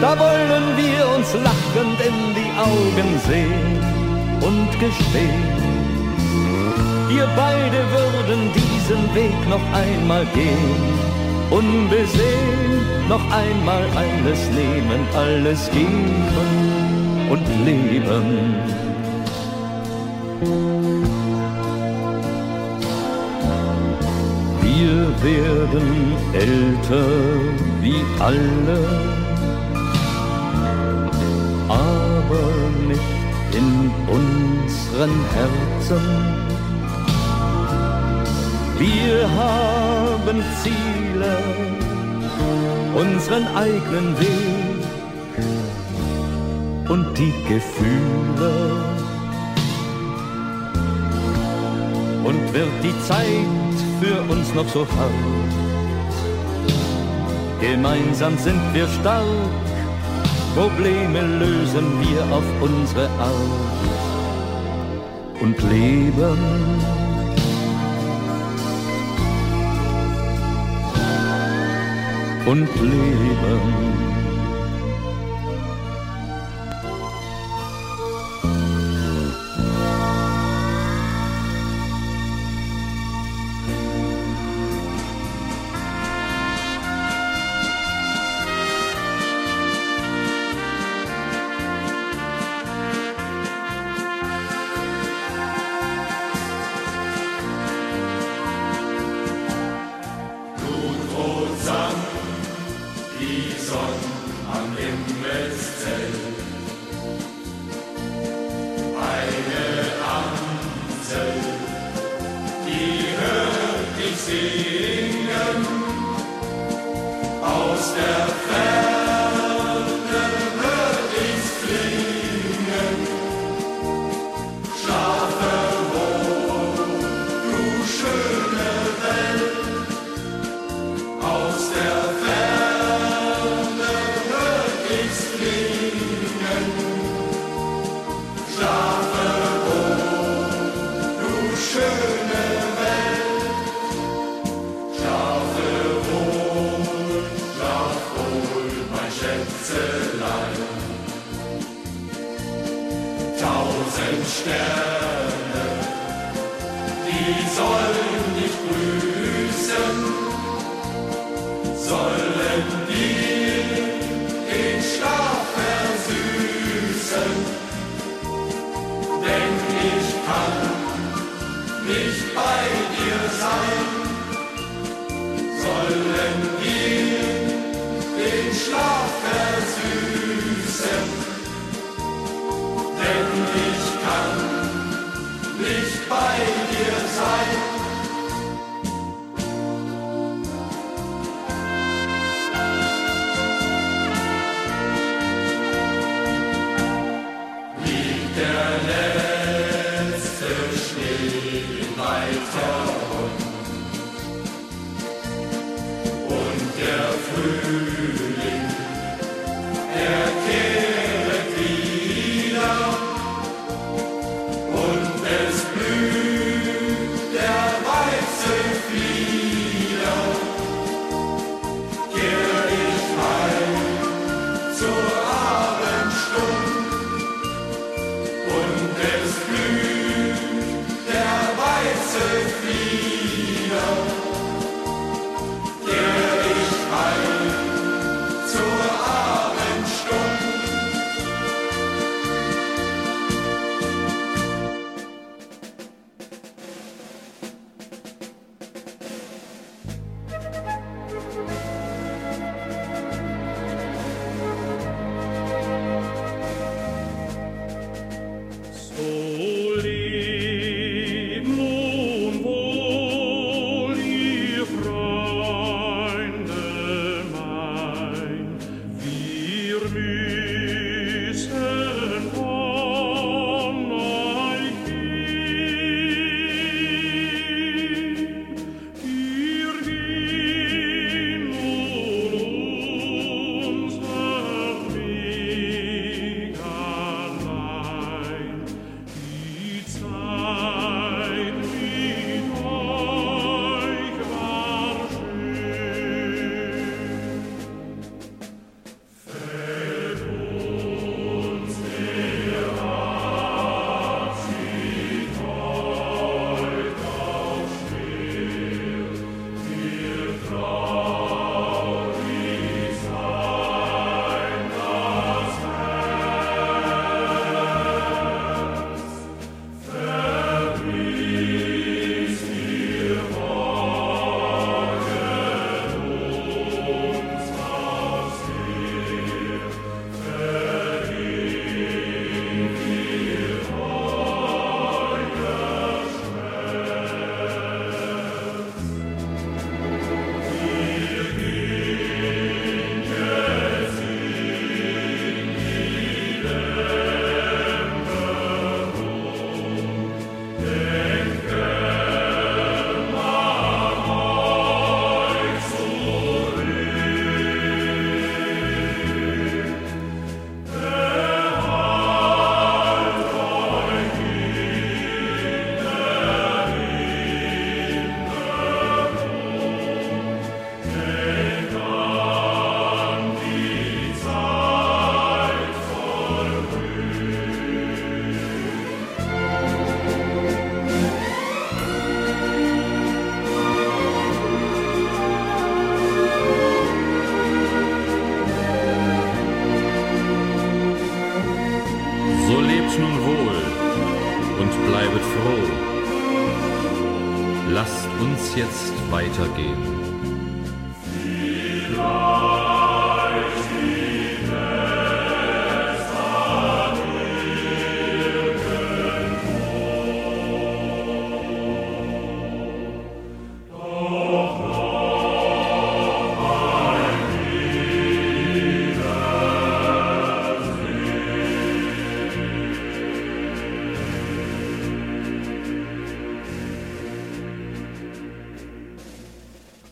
[SPEAKER 5] da wollen wir uns lachend in die Augen sehen und gestehen, wir beide würden diesen Weg noch einmal gehen, unbesehen noch einmal alles nehmen, alles geben und leben. Wir werden älter wie alle, aber nicht in unseren Herzen. Wir haben Ziele, unseren eigenen Weg und die Gefühle. Und wird die Zeit für uns noch so hart, gemeinsam sind wir stark, Probleme lösen wir auf unsere Art. Und leben und leben.
[SPEAKER 31] Die Sonne am Himmelszelt. Eine Amsel, die hört ich singen aus der Ferne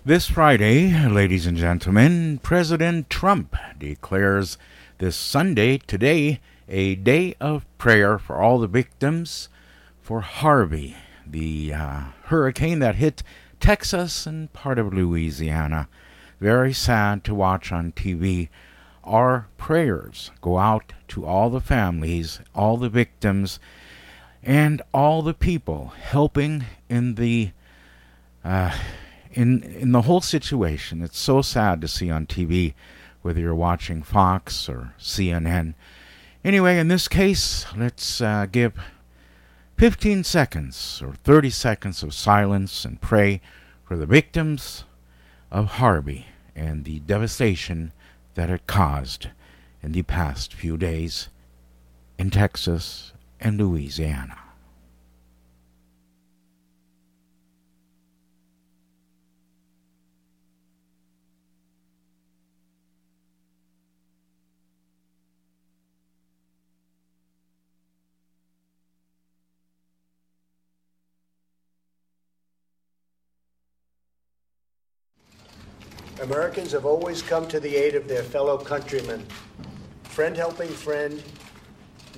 [SPEAKER 1] This Friday, ladies and gentlemen, President Trump declares this Sunday, today, a day of prayer for all the victims for Harvey, the uh, hurricane that hit Texas and part of Louisiana. Very sad to watch on TV. Our prayers go out to all the families, all the victims, and all the people helping in the uh, in in the whole situation, it's so sad to see on TV, whether you're watching Fox or CNN. Anyway, in this case, let's uh, give 15 seconds or 30 seconds of silence and pray for the victims of Harvey and the devastation that it caused in the past few days in Texas and Louisiana.
[SPEAKER 19] Americans have always come to the aid of their fellow countrymen. Friend helping friend,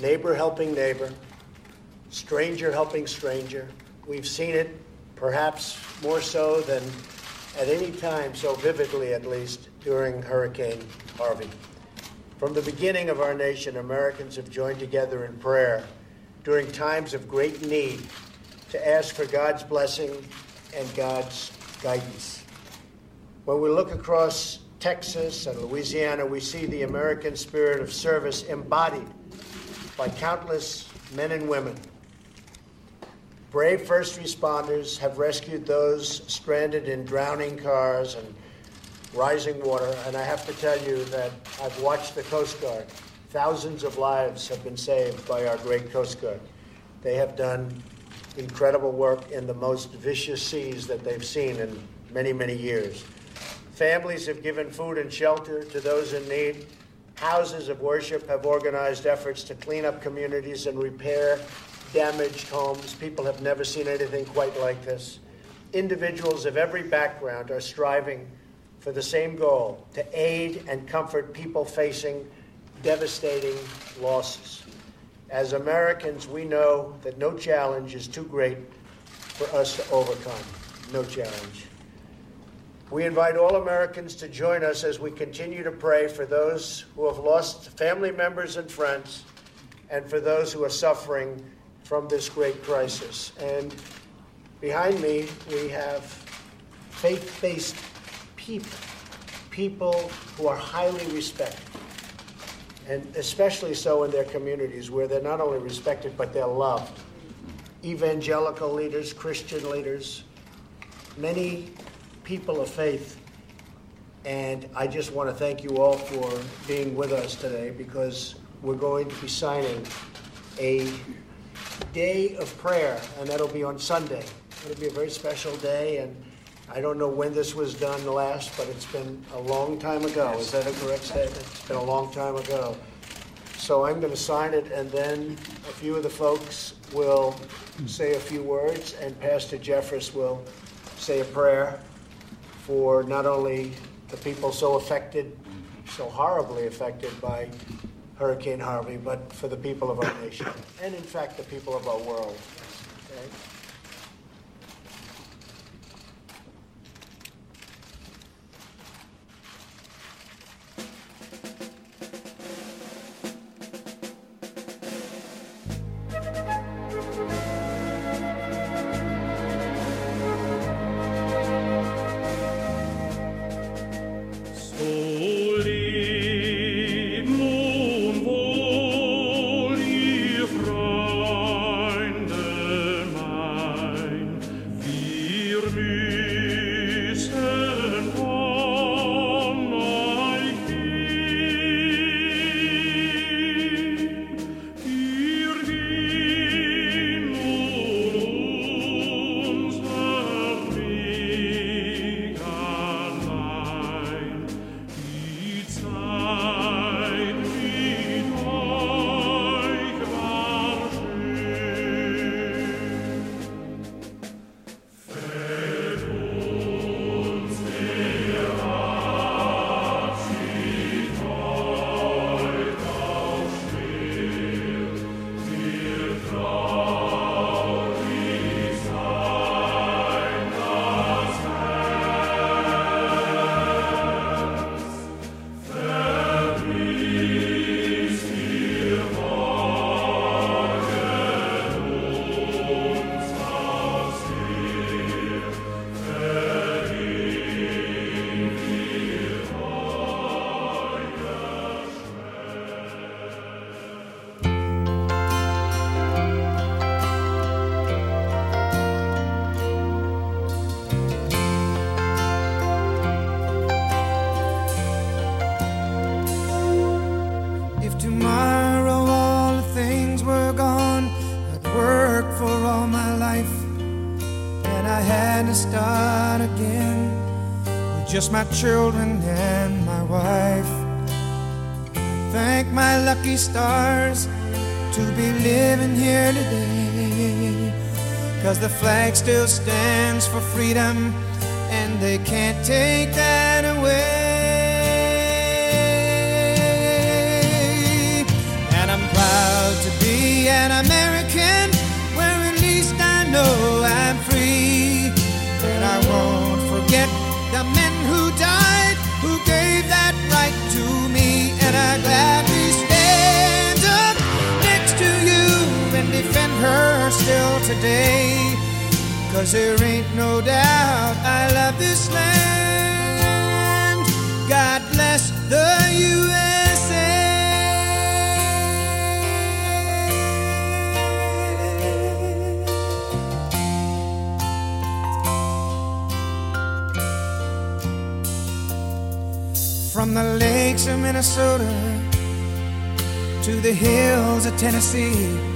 [SPEAKER 19] neighbor helping neighbor, stranger helping stranger. We've seen it perhaps more so than at any time, so vividly at least, during Hurricane Harvey. From the beginning of our nation, Americans have joined together in prayer during times of great need to ask for God's blessing and God's guidance. When we look across Texas and Louisiana, we see the American spirit of service embodied by countless men and women. Brave first responders have rescued those stranded in drowning cars and rising water, and I have to tell you that I've watched the Coast Guard. Thousands of lives have been saved by our great Coast Guard. They have done incredible work in the most vicious seas that they've seen in many, many years. Families have given food and shelter to those in need. Houses of worship have organized efforts to clean up communities and repair damaged homes. People have never seen anything quite like this. Individuals of every background are striving for the same goal to aid and comfort people facing devastating losses. As Americans, we know that no challenge is too great for us to overcome. No challenge. We invite all Americans to join us as we continue to pray for those who have lost family members and friends and for those who are suffering from this great crisis. And behind me, we have faith based people, people who are highly respected, and especially so in their communities where they're not only respected, but they're loved. Evangelical leaders, Christian leaders, many people of faith. And I just want to thank you all for being with us today because we're going to be signing a day of prayer, and that'll be on Sunday. It'll be a very special day, and I don't know when this was done last, but it's been a long time ago. Is that a correct statement? It's been a long time ago. So I'm going to sign it, and then a few of the folks will say a few words, and Pastor Jeffress will say a prayer for not only the people so affected, so horribly affected by Hurricane Harvey, but for the people of our nation, and in fact, the people of our world. Okay?
[SPEAKER 32] My children and my wife. Thank my lucky stars to be living here today. Cause the flag still stands for freedom, and they can't take that away. And I'm proud to be an American, where at least I know still today. Cause there ain't no doubt I love this land. God bless the USA. From the lakes of Minnesota to the hills of Tennessee,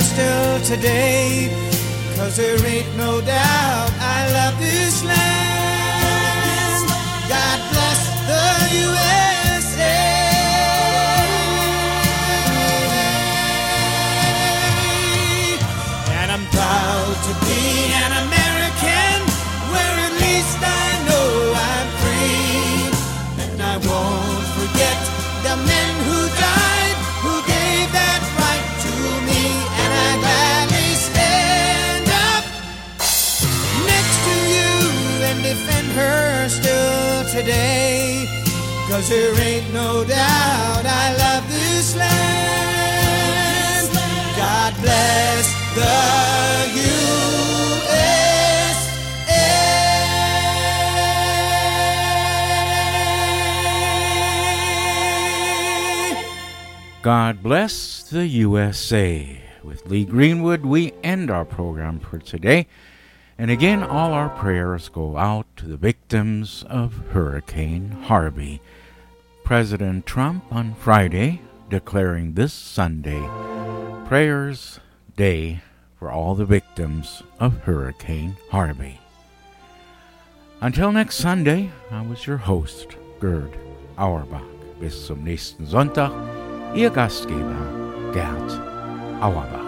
[SPEAKER 32] still today. Cause there ain't no doubt I love this land. God bless the USA. Today. Cause there ain't no doubt I love this land. God bless the USA.
[SPEAKER 1] God bless the USA. With Lee Greenwood, we end our program for today. And again, all our prayers go out to the victims of Hurricane Harvey. President Trump on Friday declaring this Sunday Prayers Day for all the victims of Hurricane Harvey. Until next Sunday, I was your host, Gerd Auerbach. Bis zum nächsten Sonntag, Ihr Gastgeber, Gerd Auerbach.